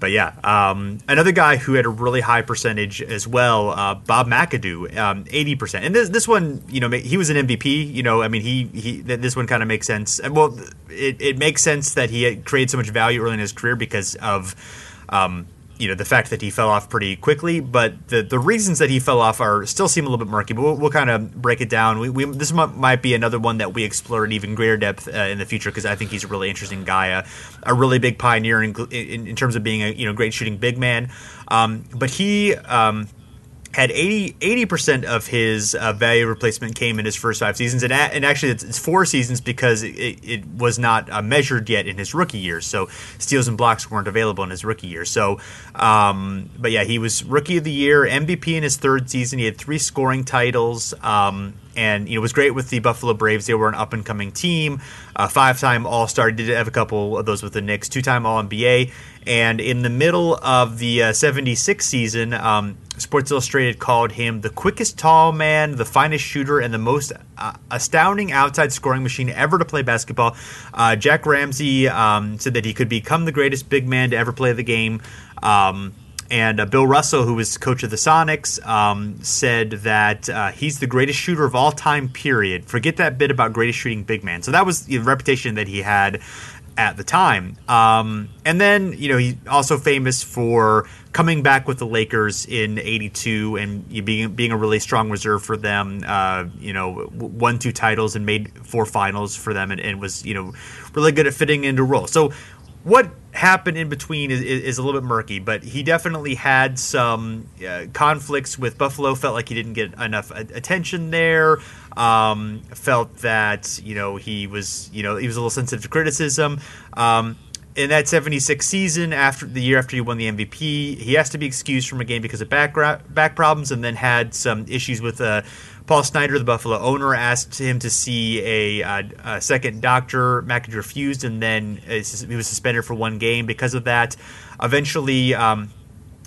but yeah, um, another guy who had a really high percentage as well, uh, Bob McAdoo, um, eighty um, percent. And this this one, you know, he was an MVP. You know, I mean, he he this one kind of makes sense. Well, it, it makes sense that he created so much value early in his career because of. Um, you know the fact that he fell off pretty quickly, but the the reasons that he fell off are still seem a little bit murky. But we'll, we'll kind of break it down. We, we, this might be another one that we explore in even greater depth uh, in the future because I think he's a really interesting guy, a, a really big pioneer in, in, in, terms of being a you know great shooting big man. Um, but he. Um, had 80 percent of his uh, value replacement came in his first five seasons, and, a, and actually it's, it's, four seasons because it, it was not uh, measured yet in his rookie years. So steals and blocks weren't available in his rookie year. So, um, but yeah, he was rookie of the year, MVP in his third season. He had three scoring titles. Um, and you know was great with the Buffalo Braves. They were an up and coming team, uh, five time All Star. Did have a couple of those with the Knicks, two time All NBA, and in the middle of the uh, '76 season, um, Sports Illustrated called him the quickest tall man, the finest shooter, and the most uh, astounding outside scoring machine ever to play basketball. Uh, Jack Ramsay um, said that he could become the greatest big man to ever play the game. Um, and uh, Bill Russell, who was coach of the Sonics, um, said that uh, he's the greatest shooter of all time, period. Forget that bit about greatest shooting big man. So that was the reputation that he had at the time. Um, and then, you know, he's also famous for coming back with the Lakers in '82 and being being a really strong reserve for them. Uh, you know, won two titles and made four finals for them, and, and, was you know really good at fitting into role. So what happened in between is, is, a little bit murky, but he definitely had some uh, conflicts with Buffalo. Felt like he didn't get enough attention there. Um, felt that you know he was you know he was a little sensitive to criticism. Um, in that 76 season, after the year after he won the MVP, he has to be excused from a game because of back back problems, and then had some issues with uh, Paul Snyder, the Buffalo owner, asked him to see a, a, a second doctor. McAdoo refused, and then uh, he was suspended for one game because of that. Eventually, um,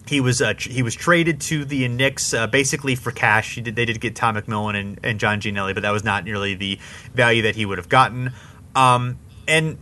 he was uh, he was traded to the Knicks uh, basically for cash. Did, they did get Tom McMillen and, and John Gianelli, but that was not nearly the value that he would have gotten. Um, and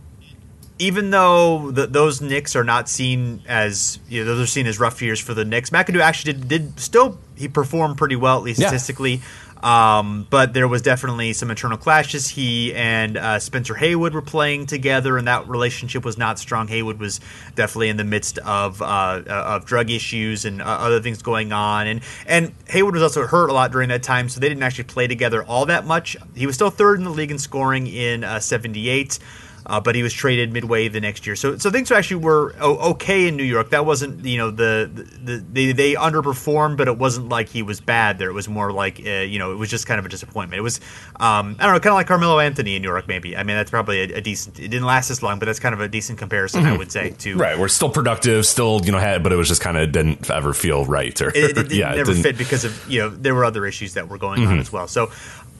even though the, those Knicks are not seen as you know, those are seen as rough years for the Knicks, McAdoo actually did, did still he performed pretty well at least yeah. statistically. Um, but there was definitely some internal clashes. He and uh, Spencer Haywood were playing together, and that relationship was not strong. Haywood was definitely in the midst of uh, uh of drug issues and uh, other things going on, and and Haywood was also hurt a lot during that time, so they didn't actually play together all that much. He was still third in the league in scoring in '78. Uh, but he was traded midway the next year. So so things actually were okay in New York. That wasn't you know the, the, the they, they underperformed, but it wasn't like he was bad there. It was more like uh, you know it was just kind of a disappointment. It was um, I don't know, kind of like Carmelo Anthony in New York. Maybe I mean that's probably a, a decent. It didn't last as long, but that's kind of a decent comparison mm-hmm. I would say. To right, we're still productive, still you know had, but it was just kind of didn't ever feel right or it, it, yeah, never it fit because of you know there were other issues that were going mm-hmm. on as well. So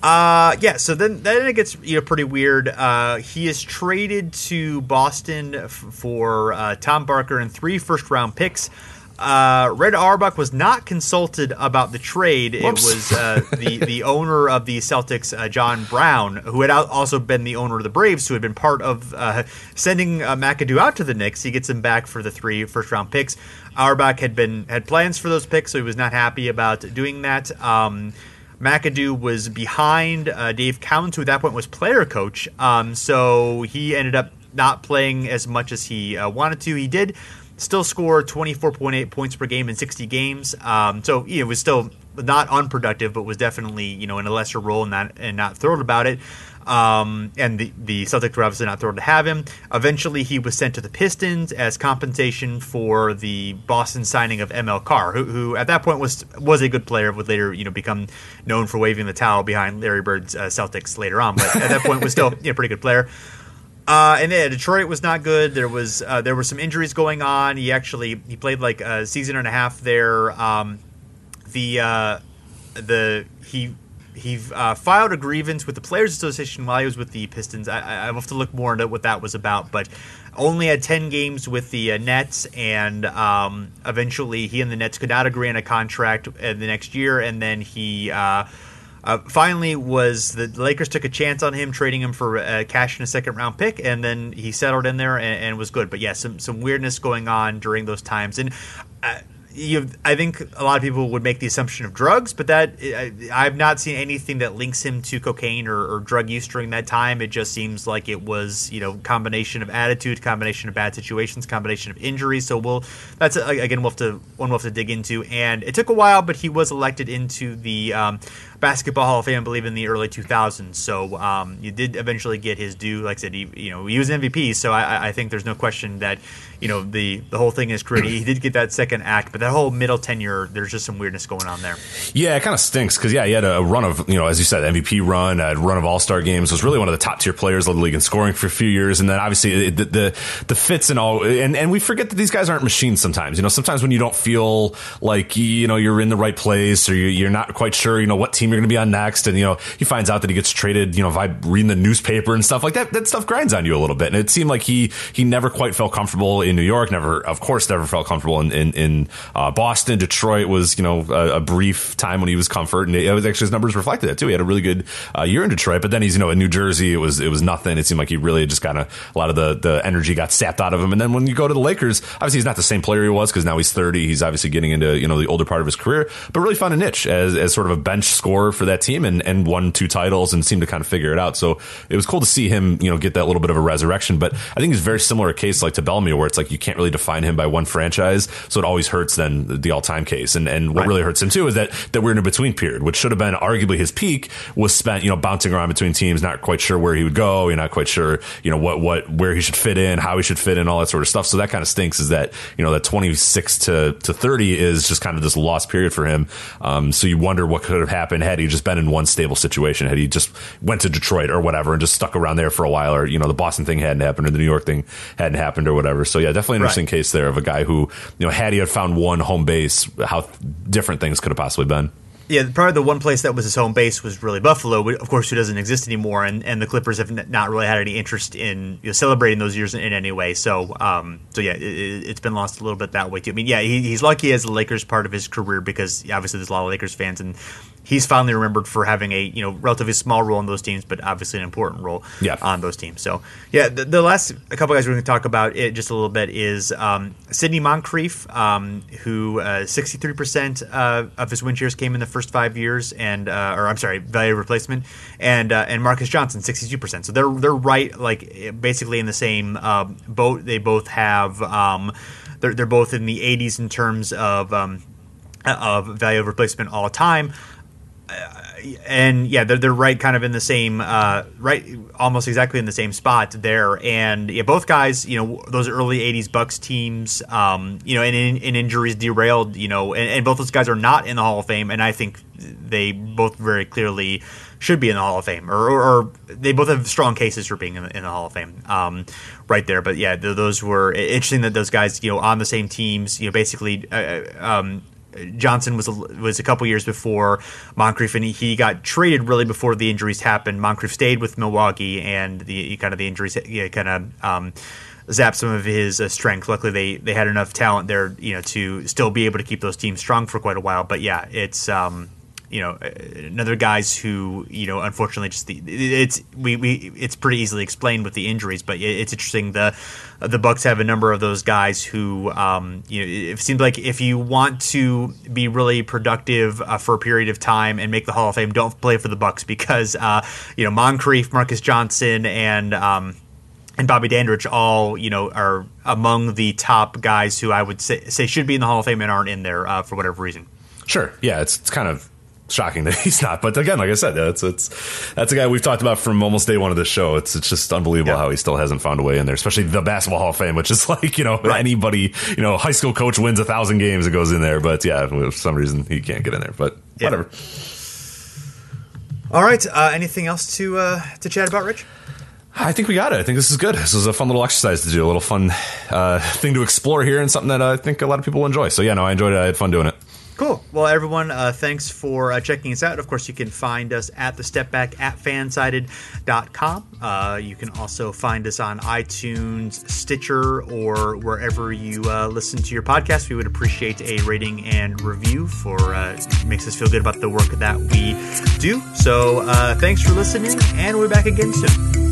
uh, yeah, so then then it gets you know pretty weird. Uh, he is traded to Boston f- for uh, Tom Barker and three first round picks. Uh, Red Auerbach was not consulted about the trade. Whoops. It was uh, the the owner of the Celtics, uh, John Brown, who had also been the owner of the Braves, who had been part of uh, sending uh, McAdoo out to the Knicks. He gets him back for the three first round picks. Auerbach had been had plans for those picks, so he was not happy about doing that. Um, McAdoo was behind uh, Dave Cowens, who at that point was player coach. Um, so he ended up not playing as much as he uh, wanted to. He did still score 24.8 points per game in 60 games. Um, so you know, it was still not unproductive, but was definitely you know in a lesser role and not and not thrilled about it. Um, and the, the Celtics were obviously not thrilled to have him. Eventually, he was sent to the Pistons as compensation for the Boston signing of ML Carr, who, who at that point was was a good player, would later you know become known for waving the towel behind Larry Bird's uh, Celtics later on, but at that point was still you know, pretty good player. Uh, and yeah, Detroit was not good. There was uh, there were some injuries going on. He actually he played like a season and a half there. Um, the uh, the he he uh, filed a grievance with the Players Association while he was with the Pistons. I, I have to look more into what that was about, but only had 10 games with the uh, Nets, and um, eventually he and the Nets could not agree on a contract uh, the next year, and then he. Uh, uh, finally, was the Lakers took a chance on him, trading him for uh, cash and a second round pick, and then he settled in there and, and, was good. But yeah, some some weirdness going on during those times, and you, I think a lot of people would make the assumption of drugs, but that I, have not seen anything that links him to cocaine or, or, drug use during that time. It just seems like it was, you know, combination of attitude, combination of bad situations, combination of injuries. So we'll that's again we'll have to one we'll have to dig into. And it took a while, but he was elected into the um, Basketball Hall of Fame, I believe, in the early 2000s. So um, you did eventually get his due. Like I said, he, you know, he was MVP. So I, I think there's no question that you know the the whole thing is career. He did get that second act, but that whole middle tenure, there's just some weirdness going on there. Yeah, it kind of stinks because yeah, he had a run of you know as you said MVP run, a run of All Star games. Was really one of the top tier players of the league in scoring for a few years, and then obviously the the, the fits and all, and and we forget that these guys aren't machines. Sometimes you know sometimes when you don't feel like you know you're in the right place or you're not quite sure you know what team you're going to be on next, and you know he finds out that he gets traded you know by reading the newspaper and stuff like that. That stuff grinds on you a little bit, and it seemed like he he never quite felt comfortable in New York. Never, of course, never felt comfortable in in, in uh, Boston. Detroit was you know a, a, brief time when he was comfort, and it was actually his numbers reflected that too. He had a really good uh, year in Detroit, but then he's you know in New Jersey, it was it was nothing. It seemed like he really just kind of a lot of the the energy got sapped out of him. And then when you go to the Lakers, obviously he's not the same player he was because now he's thirty. He's obviously getting into you know the older part of his career, but really found a niche as as sort of a bench scorer for that team, and and won two titles and seemed to kind of figure it out. So it was cool to see him you know get that little bit of a resurrection. But I think it's very similar a case like to Bellamy, where it's like you can't really define him by one franchise, so it always hurts then the all time case. And and what right. really hurts him too is that that we're in a between period, which should have been arguably his peak, was spent you know bouncing around between teams, not quite sure where he would go, you're not quite sure you know what what where he should fit in, how he should fit in, all that sort of stuff. So that kind of stinks. Is that you know that 26 to to 30 is just kind of this lost period for him. Um, so you wonder what could have happened had he just been in one stable situation, had he just went to Detroit or whatever and just stuck around there for a while, or you know the Boston thing hadn't happened or the New York thing hadn't happened or whatever. So yeah, definitely an interesting right. case there of a guy who you know had he had found one home base, how different things could have possibly been. Yeah, probably the one place that was his home base was really Buffalo, but of course, who doesn't exist anymore, and, and the Clippers have not really had any interest in you know, celebrating those years in, in, any way. So, um, so yeah, it, has been lost a little bit that way too. I mean, yeah, he, he's lucky as the Lakers part of his career because obviously there's a lot of Lakers fans, and he's finally remembered for having a you know relatively small role in those teams, but obviously an important role yeah. on those teams. So yeah, the, the last a couple guys we're going to talk about it just a little bit is um, Sidney Moncrief, um, who sixty three percent of his win shares came in the first five years, and uh, or I'm sorry, value replacement, and uh, and Marques Johnson sixty two percent. So they're they're right like basically in the same uh, boat. They both have. Um, they're, they're both in the 80s in terms of um, of value replacement all time and yeah, they're, they're right kind of in the same, uh, right, almost exactly in the same spot there. And yeah, both guys, you know, those early '80s Bucks teams, um, you know, and, injuries derailed, you know, and, and, both those guys are not in the Hall of Fame, and I think they both very clearly should be in the Hall of Fame, or, or, or they both have strong cases for being in the, in the Hall of Fame, um, right there. But yeah, those were interesting that those guys, you know, on the same teams, you know, basically. Uh, uh um, Johnson was a, was a couple years before Moncrief, and he, he, got traded really before the injuries happened. Moncrief stayed with Milwaukee, and the kind of the injuries yeah, kind of um, zapped some of his uh, strength. Luckily, they they had enough talent there, you know, to still be able to keep those teams strong for quite a while. But yeah, it's um, you know another guys who you know unfortunately just the it's we, we it's pretty easily explained with the injuries but it's interesting the the bucks have a number of those guys who um, you know it seems like if you want to be really productive uh, for a period of time and make the hall of fame don't play for the bucks because uh, you know moncrief marques johnson and um, and Bobby Dandridge all, you know, are among the top guys who I would say, say should be in the Hall of Fame and aren't in there uh, for whatever reason. Sure. Yeah, it's, it's kind of shocking that he's not. But again, like I said, it's it's that's a guy we've talked about from almost day one of the show. It's it's just unbelievable yeah. how he still hasn't found a way in there, especially the Basketball Hall of Fame, which is like you know right. anybody you know high school coach wins a thousand games, it goes in there. But yeah, for some reason he can't get in there. But yeah. whatever. All right. Uh, anything else to uh, to chat about, Rich? I think we got it. I think this is good. This is a fun little exercise to do, a little fun uh, thing to explore here, and something that I think a lot of people enjoy. So yeah, no, I enjoyed it. I had fun doing it. Cool. Well, everyone, uh, thanks for uh, checking us out. Of course, you can find us at the step back at fansided.com. Uh, you can also find us on iTunes, Stitcher, or wherever you uh, listen to your podcast. We would appreciate a rating and review for uh, makes us feel good about the work that we do. So, uh, thanks for listening, and we'll be back again soon.